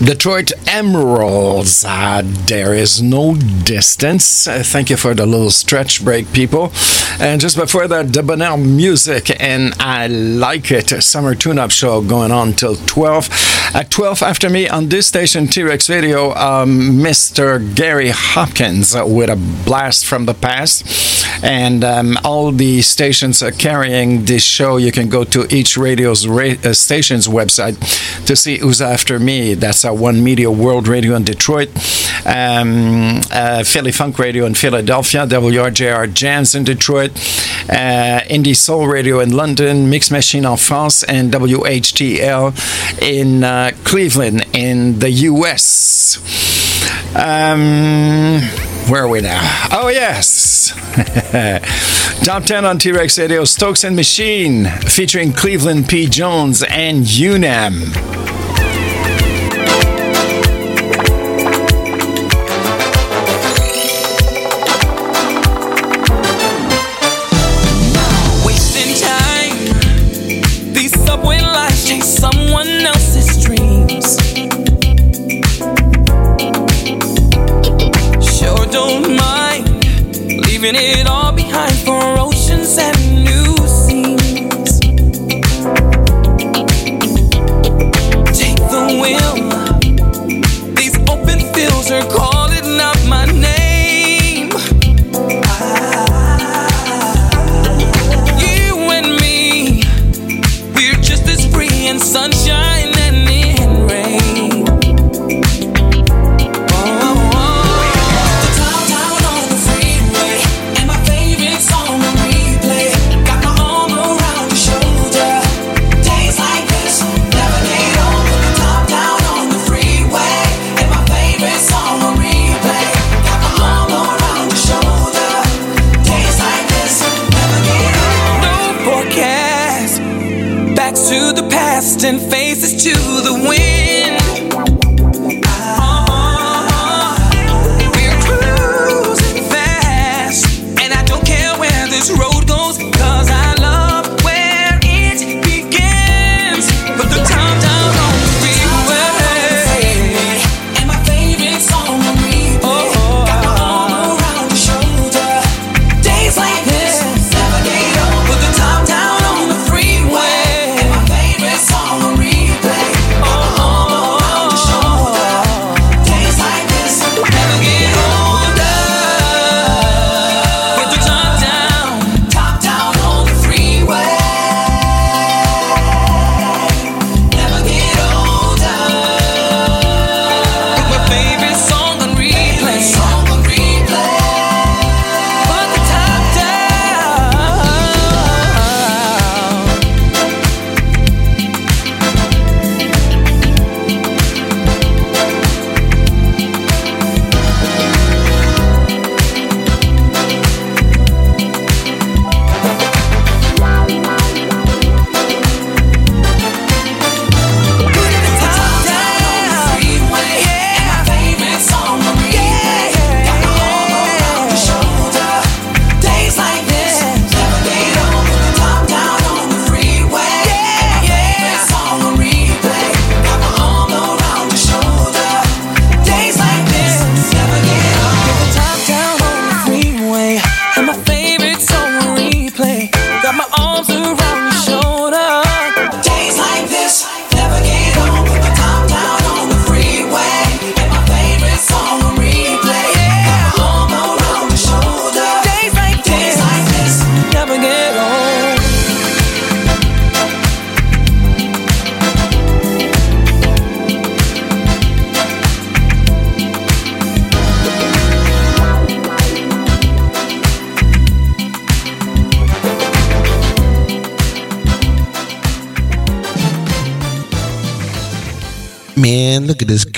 [SPEAKER 9] Detroit Emeralds. Uh, there is no distance. Uh, thank you for the little stretch break, people. And just before that, Debonair music, and I like it. Summer tune up show going on till 12. At 12 after me on this station, T Rex Radio, um, Mr. Gary Hopkins with a blast from the past. And um, all the stations are carrying this show. You can go to each radio's ra- uh, station's website to see who's after me. That's One Media World Radio in Detroit, um, uh, Philly Funk Radio in Philadelphia, WRJR Jams in Detroit, uh, Indie Soul Radio in London, Mix Machine en France, and WHTL in uh, Cleveland in the US. Um, where are we now? Oh, yes. Top 10 on T Rex Radio Stokes and Machine featuring Cleveland P. Jones and UNAM.
[SPEAKER 17] Leaving it all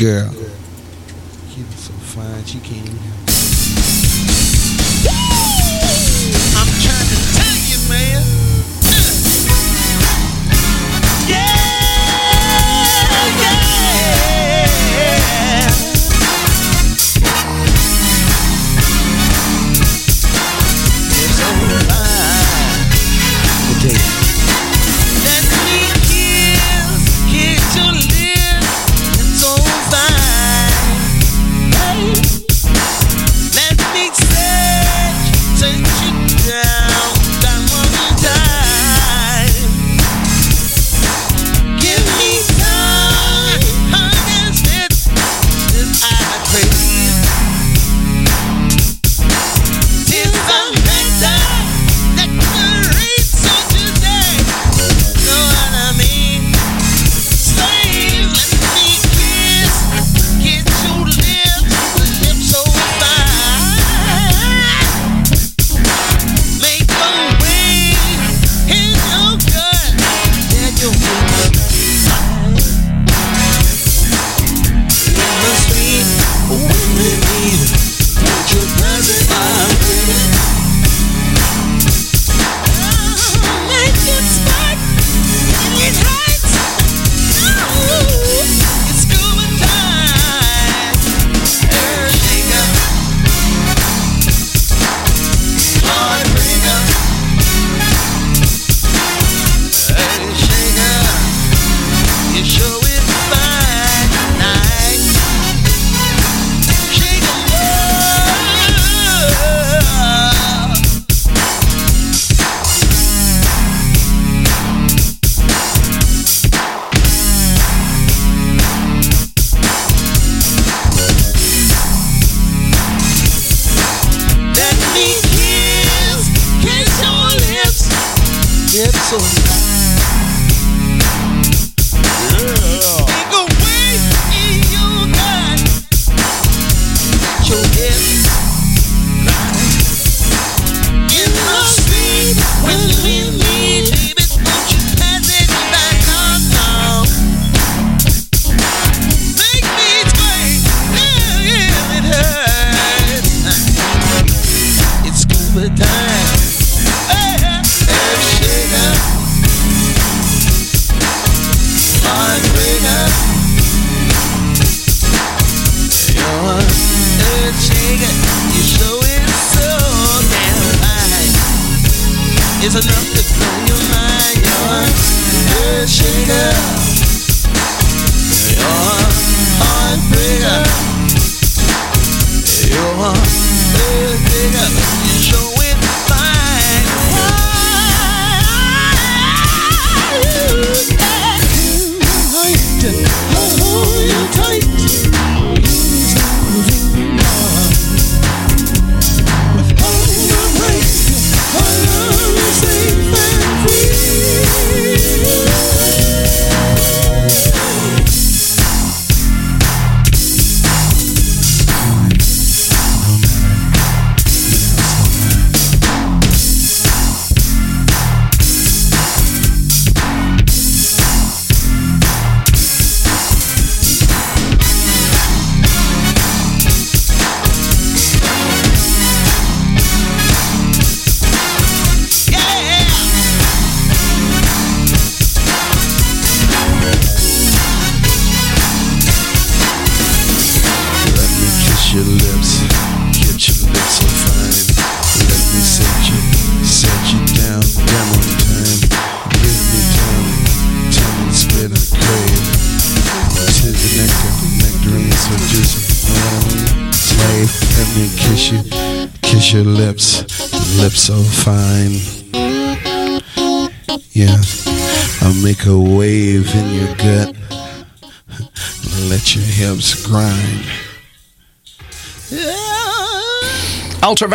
[SPEAKER 28] girl.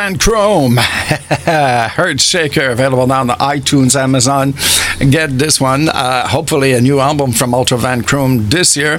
[SPEAKER 9] band Chrome. Heart Shaker, available now on the iTunes, Amazon. Get this one. Uh, hopefully, a new album from Ultra Van Chrome this year.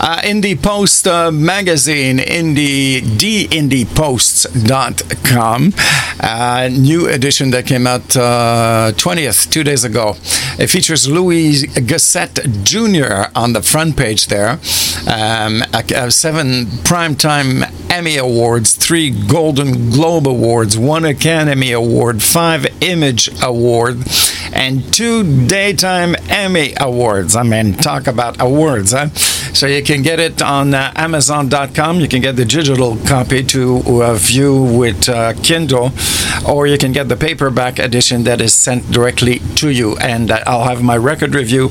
[SPEAKER 9] Uh, indie Post uh, magazine, indie, dindieposts.com. Uh, new edition that came out uh, 20th, two days ago. It features Louis Gossett Jr. on the front page there. Um, seven primetime Emmy Awards, three Golden Globe Awards, one Academy Award, five Image Award, and two Daytime Emmy Awards. I mean, talk about awards, huh? So you can get it on uh, Amazon.com. You can get the digital copy to uh, view with uh, Kindle, or you can get the paperback edition that is sent directly to you. And uh, I'll have my record review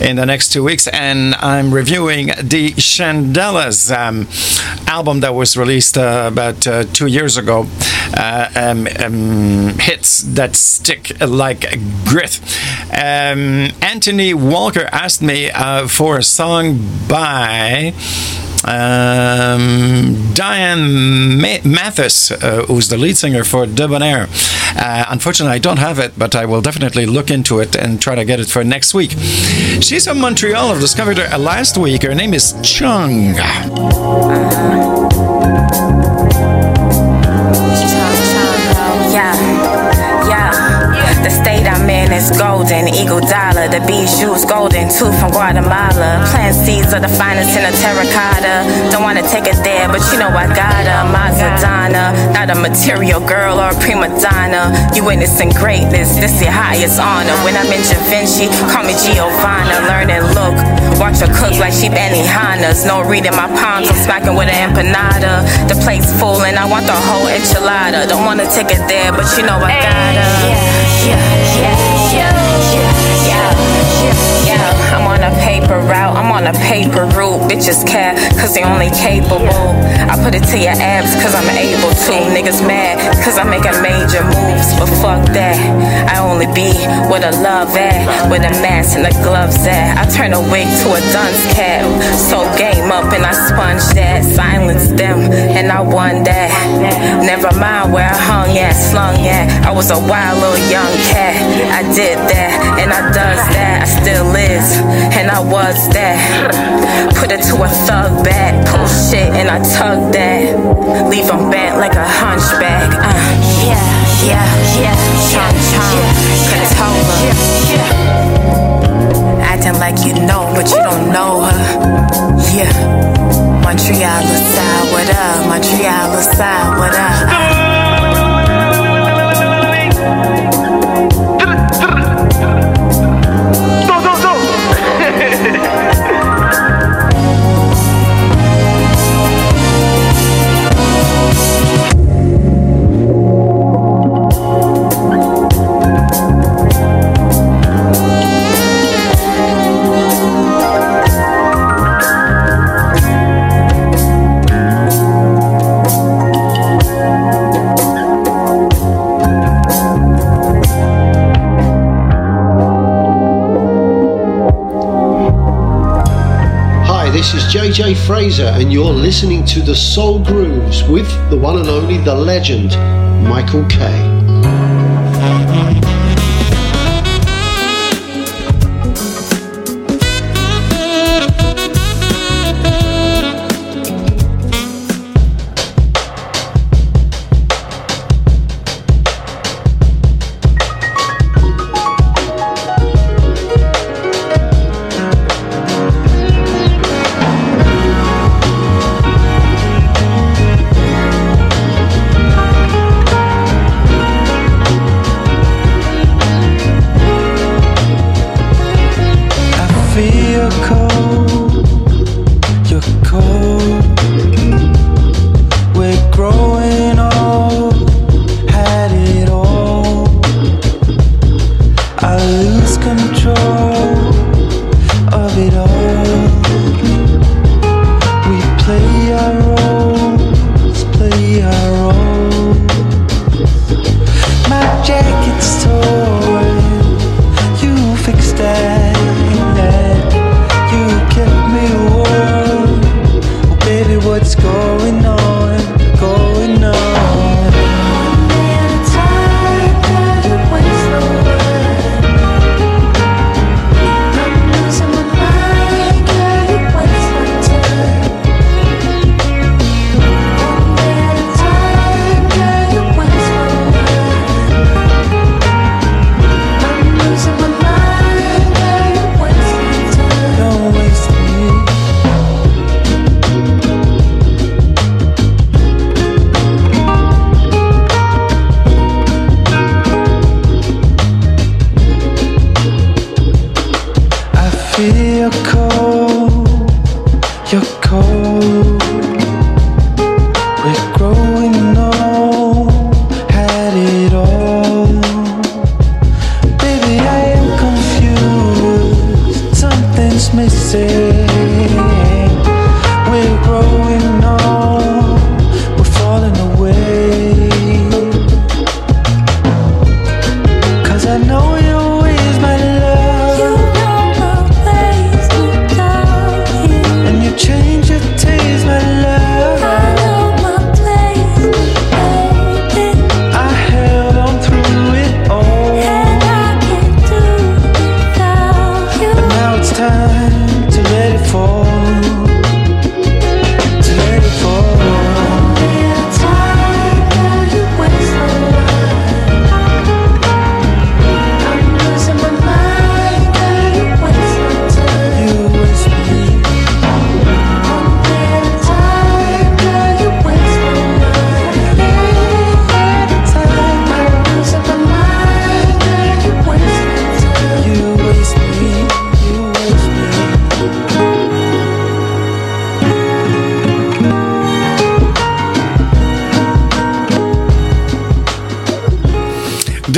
[SPEAKER 9] in the next two weeks. And I'm reviewing the Shandelas um, album that was released uh, about uh, two years ago. Um, um, hits that stick like grit. Um, Anthony Walker asked me for a song by um, Diane Ma- Mathis, uh, who's the lead singer for Debonair. Uh, unfortunately, I don't have it, but I will definitely look into it and try to get it for next week. She's from Montreal. I've discovered her last week. Her name is Chung.
[SPEAKER 28] The state I'm in is golden, eagle dollar. The bijoux golden, tooth from Guatemala. Plant seeds of the finest in a terracotta. Don't wanna take it there, but you know I got a Mazadonna. Not a material girl or a prima donna. You witnessing greatness, this your highest honor. When I'm in Da Vinci, call me Giovanna. Learn and look. Watch her cook like she Benihana's. No reading my palms, I'm smacking with an empanada. The plate's full and I want the whole enchilada. Don't wanna take it there, but you know I gotta. Yeah, yeah, yeah, yeah, a paper route, I'm on a paper route. Bitches care, cause they only capable. I put it to your abs, cause I'm able to. Niggas mad, cause I'm making major moves. But fuck that, I only be with a love at, with a mask and the gloves at. I turn a wig to a dunce cap. So game up and I sponge that. Silence them, and I won that. Never mind where I hung at, slung at. I was a wild little young cat. I did that, and I does that. I still is, and I was that. Put it to a thug back, pull shit, and I tug that. Leave him bent like a hunchback. Uh, yeah, yeah, yeah. Chom chom, controller. Acting like you know, but you don't know her. Yeah. Montreal aside, what up? Montreal aside, what up?
[SPEAKER 29] JJ Fraser, and you're listening to the Soul Grooves with the one and only the legend, Michael Kay.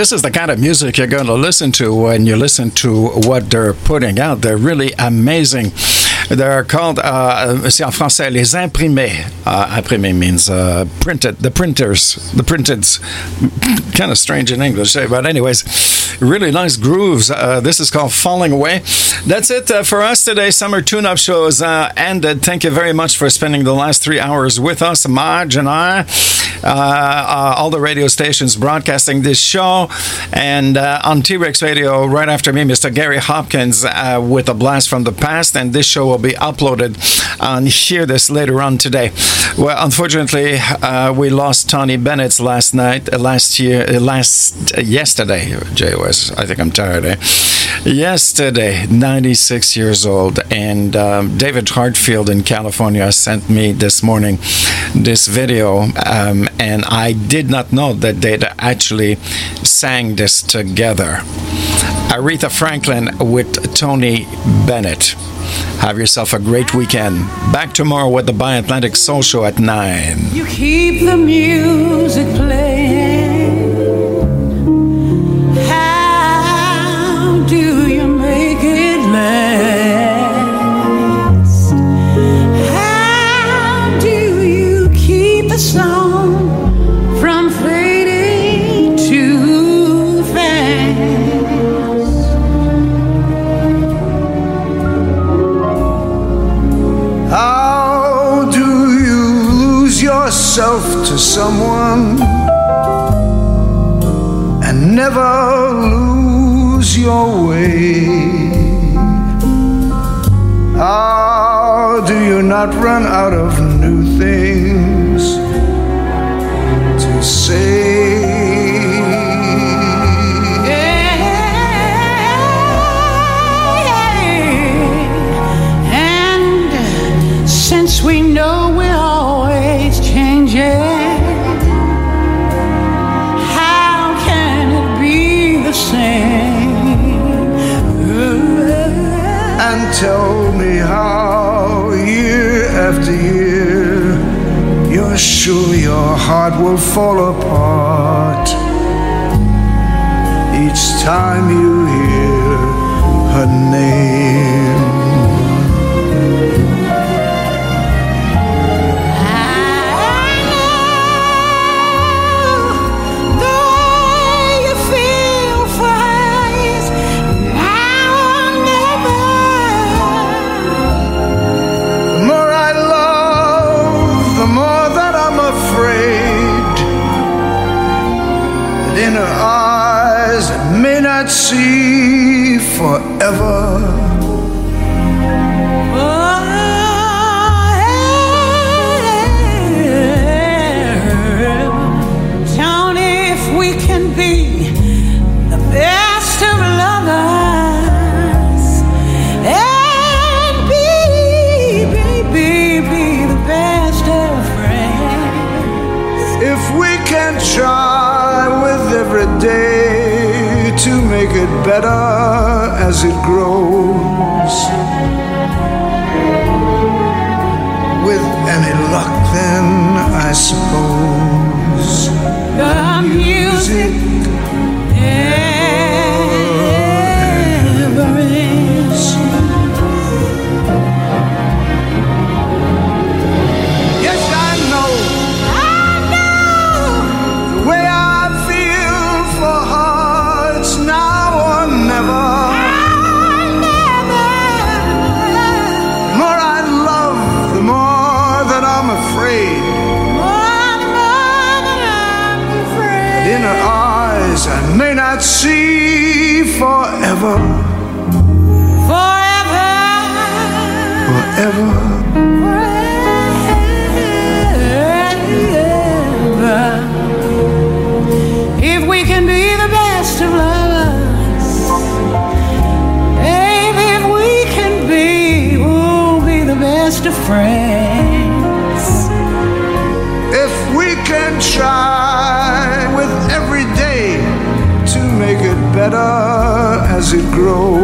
[SPEAKER 9] This is the kind of music you're going to listen to when you listen to what they're putting out. They're really amazing. They're called, uh, c'est en français, les imprimés. Uh, imprimé means uh, printed, the printers, the printed. Kind of strange in English, but anyways, really nice grooves. Uh, this is called Falling Away. That's it uh, for us today. Summer tune up shows uh, ended. Thank you very much for spending the last three hours with us, Marge and I. Uh, uh, all the radio stations broadcasting this show. And uh, on T Rex Radio, right after me, Mr. Gary Hopkins uh, with a blast from the past. And this show will be uploaded on Hear This later on today. Well, unfortunately, we lost Tony Bennett last night, last year, last yesterday. JOS, I think I'm tired. Eh? Yesterday, 96 years old, and um, David Hartfield in California sent me this morning this video, um, and I did not know that they'd actually sang this together. Aretha Franklin with Tony Bennett. Have yourself a great weekend. Back tomorrow with the Bi Atlantic Soul Show at 9.
[SPEAKER 4] You keep the music playing.
[SPEAKER 30] Someone and never lose your way? How do you not run out of new things to say? Heart will fall apart. Each time you hear her name see forever better as it grows. With any luck, then I suppose
[SPEAKER 4] The music
[SPEAKER 30] forever. Forever.
[SPEAKER 4] If we can be the best of lovers, baby, if we can be, we'll be the best of friends.
[SPEAKER 30] If we can try with every day to make it better as